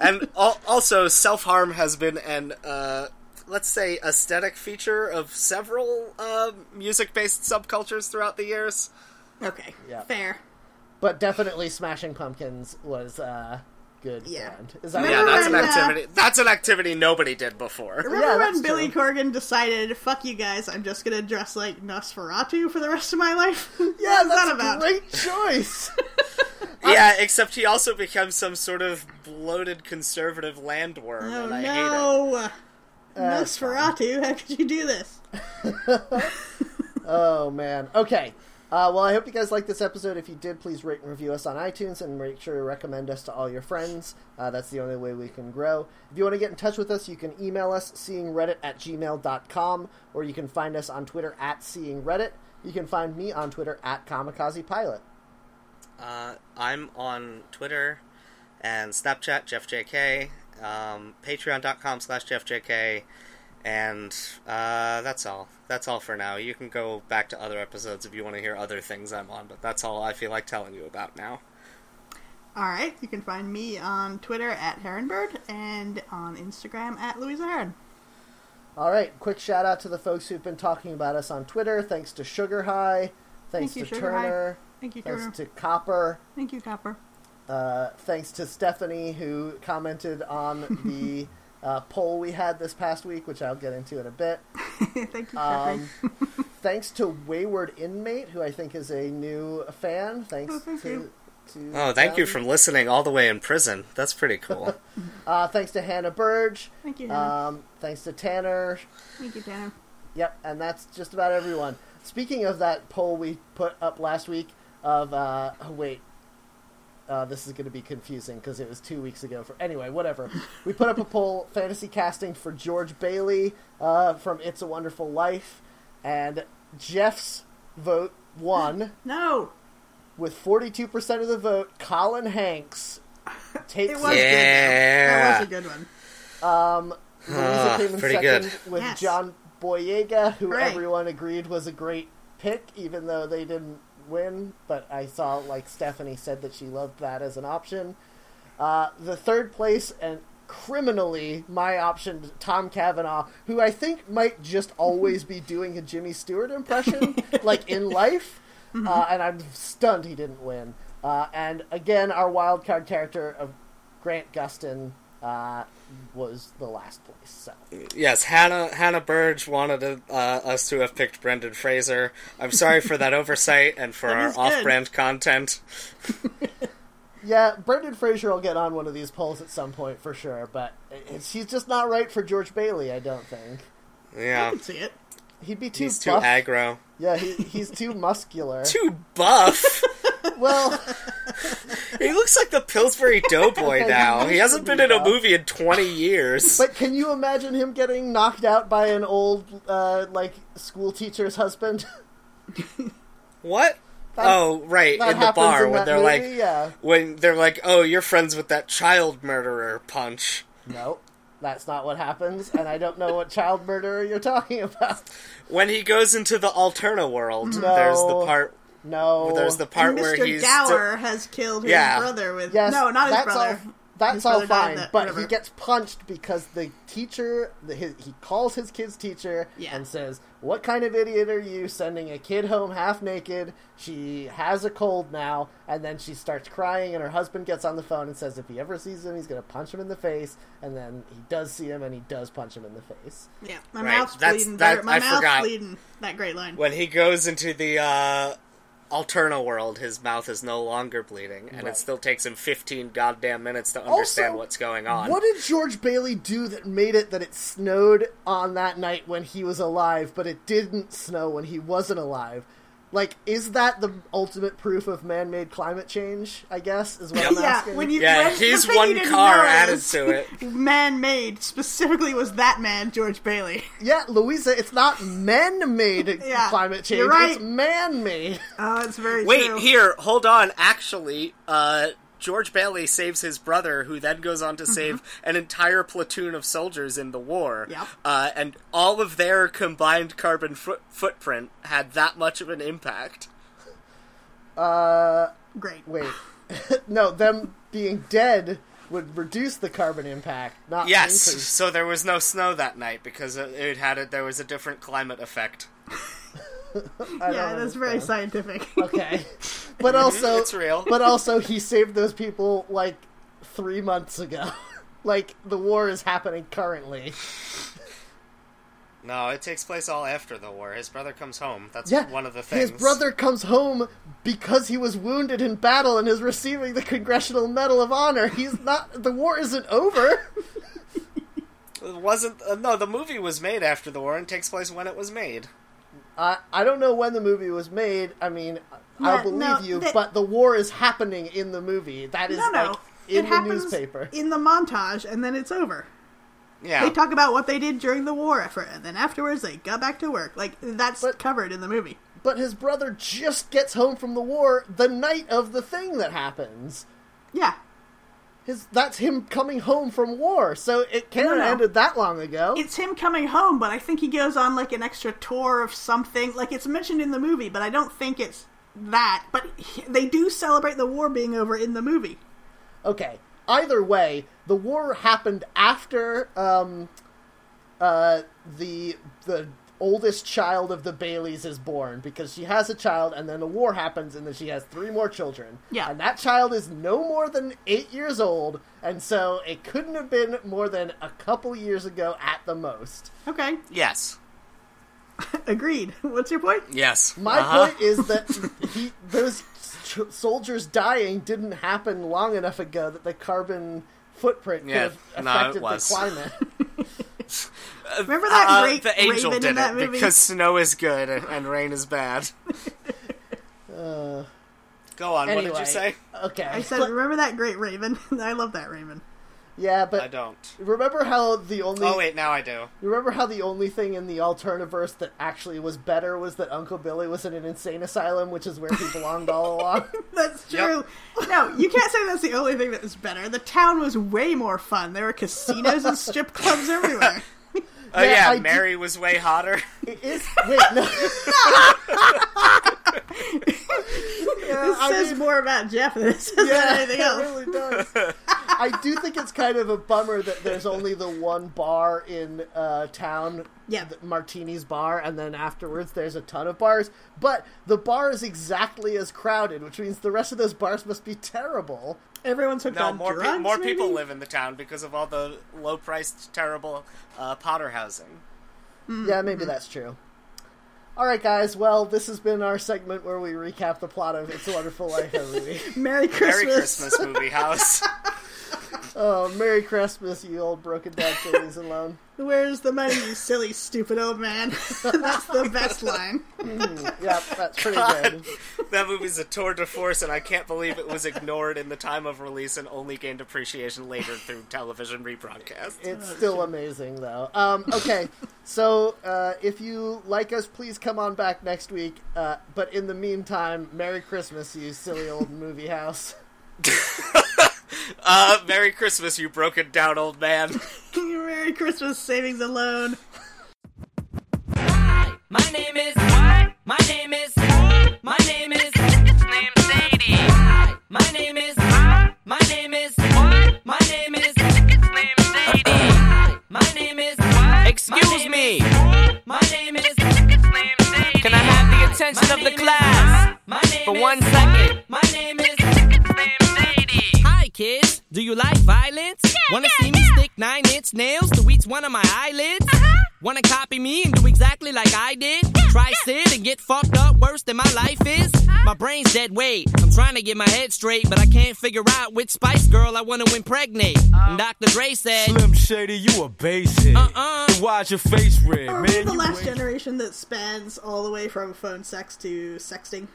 and al- also, self harm has been an, uh, let's say, aesthetic feature of several uh, music based subcultures throughout the years. okay, Yeah. fair. But definitely smashing pumpkins was uh, good Yeah. band. Is that Yeah, Remember that's an when, uh, activity. That's an activity nobody did before. Remember Yeah, when Billy true. Corgan decided, "Fuck you guys, I'm just gonna dress like Nosferatu for the rest of my life"? yeah, that's that a about? great choice. Yeah, except he also becomes some sort of bloated conservative landworm, Oh and I hate no, That's Nosferatu! How could you do this? oh man. Okay. Uh, well, I hope you guys liked this episode. If you did, please rate and review us on iTunes and make sure to recommend us to all your friends. Uh, that's the only way we can grow. If you want to get in touch with us, you can email us, seeingreddit at gmail.com, or you can find us on Twitter at seeingreddit. You can find me on Twitter at kamikaze pilot. Uh, I'm on Twitter and Snapchat, JeffJK, um, Patreon.com slash JeffJK, and uh, that's all. That's all for now. You can go back to other episodes if you want to hear other things I'm on, but that's all I feel like telling you about now. All right, you can find me on Twitter at Heronbird and on Instagram at Louisa Heron. All right, quick shout out to the folks who've been talking about us on Twitter. Thanks to Sugar High. Thanks Thank you, to Sugar High. Thank you, Thanks Turner. to Copper. Thank you, Copper. Uh, thanks to Stephanie, who commented on the uh, poll we had this past week, which I'll get into in a bit. Thank you, Um, thanks to Wayward Inmate, who I think is a new fan. Thanks Oh, thank to. you. to Oh, thank you for listening all the way in prison. That's pretty cool. Uh, thanks to Hannah Burge. Thank you, Hannah. Um, thanks to Tanner. Thank you, Tanner. Yep, and that's just about everyone. Speaking of that poll we put up last week of uh, oh, wait, uh, this is going to be confusing because it was two weeks ago. For anyway, whatever. We put up a poll: fantasy casting for George Bailey uh, from It's a Wonderful Life, and Jeff's vote won No, with forty-two percent of the vote. Colin Hanks takes it was Yeah. good. That was a good one. Um, Louisa came in pretty second good. with Yes. John Boyega, who Hooray. everyone agreed was a great pick, even though they didn't win. But I saw, like, Stephanie said that she loved that as an option. Uh, the third place, and criminally, my option, Tom Cavanagh, who I think might just always be doing a Jimmy Stewart impression, like, in life. Uh, and I'm stunned he didn't win. Uh, and again, our wild card character of Grant Gustin uh, was the last place. So Yes, Hannah Hannah Burge wanted uh, us to have picked Brendan Fraser. I'm sorry for that oversight and for That our good. off-brand content. yeah, Brendan Fraser will get on one of these polls at some point for sure, but it's, he's just not right for George Bailey. I don't think Yeah, I Yeah, can see it. He'd be too he's too buff. aggro, yeah, he, he's too muscular. too buff. well, he looks like the Pillsbury Doughboy He now. used He hasn't be been in a movie in 20 years. but can you imagine him getting knocked out by an old uh, like school teacher's husband? What? That- oh, right, in the bar in when they're movie, like, yeah. when they're like, "Oh, you're friends with that child murderer." Punch. No, that's not what happens, and I don't know what child murderer you're talking about. When he goes into the Alterna world, No. there's the part. No, There's the part and where Mr. he's Gower has killed his Yeah. brother with Yes, no, not his brother. All, that's all fine, that- but whatever. he gets punched because the teacher, the, his, he calls his kid's teacher Yeah. and says, "What kind of idiot are you sending a kid home half naked? She has a cold now." And then she starts crying, and her husband gets on the phone and says, "If he ever sees him, he's going to punch him in the face." And then he does see him, and he does punch him in the face. Yeah, my Right, mouth's that's- bleeding. that- my I mouth's forgot. bleeding. That great line. when he goes into the uh, Alterna world, his mouth is no longer bleeding, and Right. it still takes him 15 goddamn minutes to understand Also, what's going on. What did George Bailey do that made it that it snowed on that night when he was alive, but it didn't snow when he wasn't alive? Like, is that the ultimate proof of man-made climate change? I guess is what I'm yeah, asking. when you yeah, when, the he's thing one you didn't car know added to it. Man-made specifically was that man George Bailey. yeah, Louisa, it's not man-made Yeah, climate change; you're right. it's man-made. Oh, it's very Wait, true. here, hold on. Actually, uh, George Bailey saves his brother, who then goes on to save an entire platoon of soldiers in the war. Yep. Uh, and all of their combined carbon foot- footprint had that much of an impact. Uh, Great. wait, no, them being dead would reduce the carbon impact, not Yes, increase. so there was no snow that night because it it had a, there was a different climate effect. I Yeah, that's very scientific. Okay, but also It's real. But also, he saved those people like three months ago. like the war is happening currently. No, it takes place all after the war. His brother comes home. That's Yeah, one of the things. His brother comes home because he was wounded in battle and is receiving the Congressional Medal of Honor. He's not. The war isn't over. It wasn't. Uh, no, the movie was made after the war and takes place when it was made. I I don't know when the movie was made. I mean, I'll believe no, you, that- but the war is happening in the movie. That is no, no, like in it the happens newspaper. in the montage, and then it's over. Yeah. They talk about what they did during the war effort, and then afterwards they got back to work. Like that's But- covered in the movie. But his brother just gets home from the war the night of the thing that happens. Yeah, His that's him coming home from war, so it can't No, have no. ended that long ago. it's him coming home, but I think he goes on like an extra tour of something. Like it's mentioned in the movie, but I don't think it's that. But he- they do celebrate the war being over in the movie. okay. Either way, the war happened after um, uh, the the oldest child of the Baileys is born because she has a child, and then the war happens, and then she has three more children. Yeah. and that child is no more than eight years old, and so it couldn't have been more than a couple years ago at the most. Okay, yes. agreed. What's your point? Yes. My Uh-huh. point is that he those ch- soldiers dying didn't happen long enough ago that the carbon footprint could Yeah, have no, affected the climate. Remember that Uh, great the angel raven did in that it movie? because snow is good and, and rain is bad. Go on. Anyway, what did you say? Okay. I said, remember that great Raven? I love that Raven. yeah, but I don't. remember how the only Oh wait, now I do. remember how the only thing in the alternaverse that actually was better was that Uncle Billy was in an insane asylum, which is where he belonged all along. That's Yep. true. No, you can't say that's the only thing that was better. The town was way more fun. There were casinos and strip clubs everywhere. Oh Yeah, yeah, I Mary was way hotter. It is wait no. Yeah, This I says mean- more about Jeff than it says Yeah, about anything it else. really does. I do think it's kind of a bummer that there's only the one bar in uh, town, Yeah. the Martini's bar, and then afterwards there's a ton of bars. But the bar is exactly as crowded, which means the rest of those bars must be terrible. Everyone's hooked No, on more pe- drugs. more people live in the town because of all the low-priced, terrible uh, Potter housing. Yeah, maybe that's true. All right, guys. Well, this has been our segment where we recap the plot of "It's a Wonderful Life" every week. Merry Christmas. Merry Christmas, movie house. Oh, Merry Christmas, you old broken dad cities alone. Where's the money, you silly, stupid old man? That's the best line. Yeah, that's pretty God. good. that movie's a tour de force, and I can't believe it was ignored in the time of release and only gained appreciation later through television rebroadcast. It's still amazing, though. Um, okay, so uh, if you like us, please come on back next week. Uh, but in the meantime, Merry Christmas, you silly old movie house. Uh, Merry Christmas, you broken down old man. Merry Christmas, savings and loan. My name is what? My name is my name is It's named Sadie. My name is my name is what? My name is It's named Sadie. My name is what? Excuse me. My name is It's named Sadie. Can I have the attention of the class for one second? My name is kids, do you like violence? Wanna see me stick nine inch nails to each one of my eyelids? Uh-huh. Wanna copy me and do exactly like I did? Try sit and get fucked up worse than my life is? Uh-huh. My brain's dead weight. I'm trying to get my head straight, but I can't figure out which Spice Girl I wanna impregnate. Uh-huh. And Dr. Dre said, Slim Shady, you a basic. Uh-uh. Then Why's your face red, Are man? we the last ain't- generation that spans all the way from phone sex to sexting?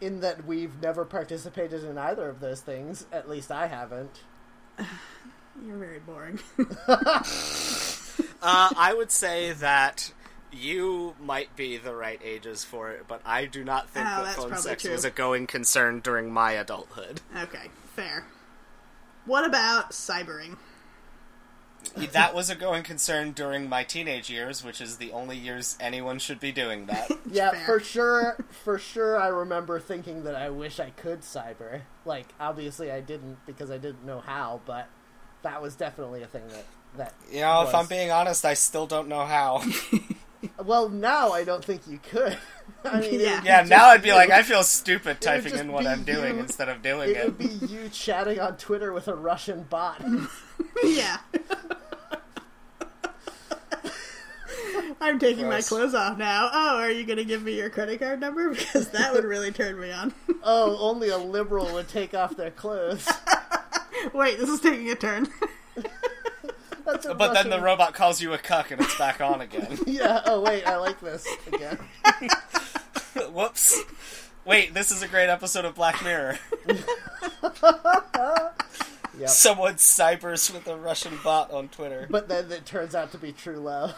In that we've never participated in either of those things. At least I haven't. You're very boring. Uh, I would say that you might be the right ages for it, but I do not think Oh, that phone sex true. was a going concern during my adulthood. okay, fair. What about cybering? That was a going concern during my teenage years, which is the only years anyone should be doing that. Yeah, Fair. for sure. For sure, I remember thinking that I wish I could cyber. Like, obviously, I didn't because I didn't know how, but that was definitely a thing that that. You know, if. I'm being honest, I still don't know how. well, now I don't think you could. I mean, it Yeah. would yeah, just now I'd be like, I feel stupid typing in what I'm doing you- instead of doing It it. would be you chatting on Twitter with a Russian bot. yeah. I'm taking my clothes off now. Oh, are you going to give me your credit card number? Because that would really turn me on. oh, only a liberal would take off their clothes. Wait, this is taking a turn. That's a But then the robot calls you a cuck and it's back on again. Yeah. Oh wait, I like this again. Whoops. Wait, this is a great episode of Black Mirror. Yep. Someone cybers with a Russian bot on Twitter. But then it turns out to be true love.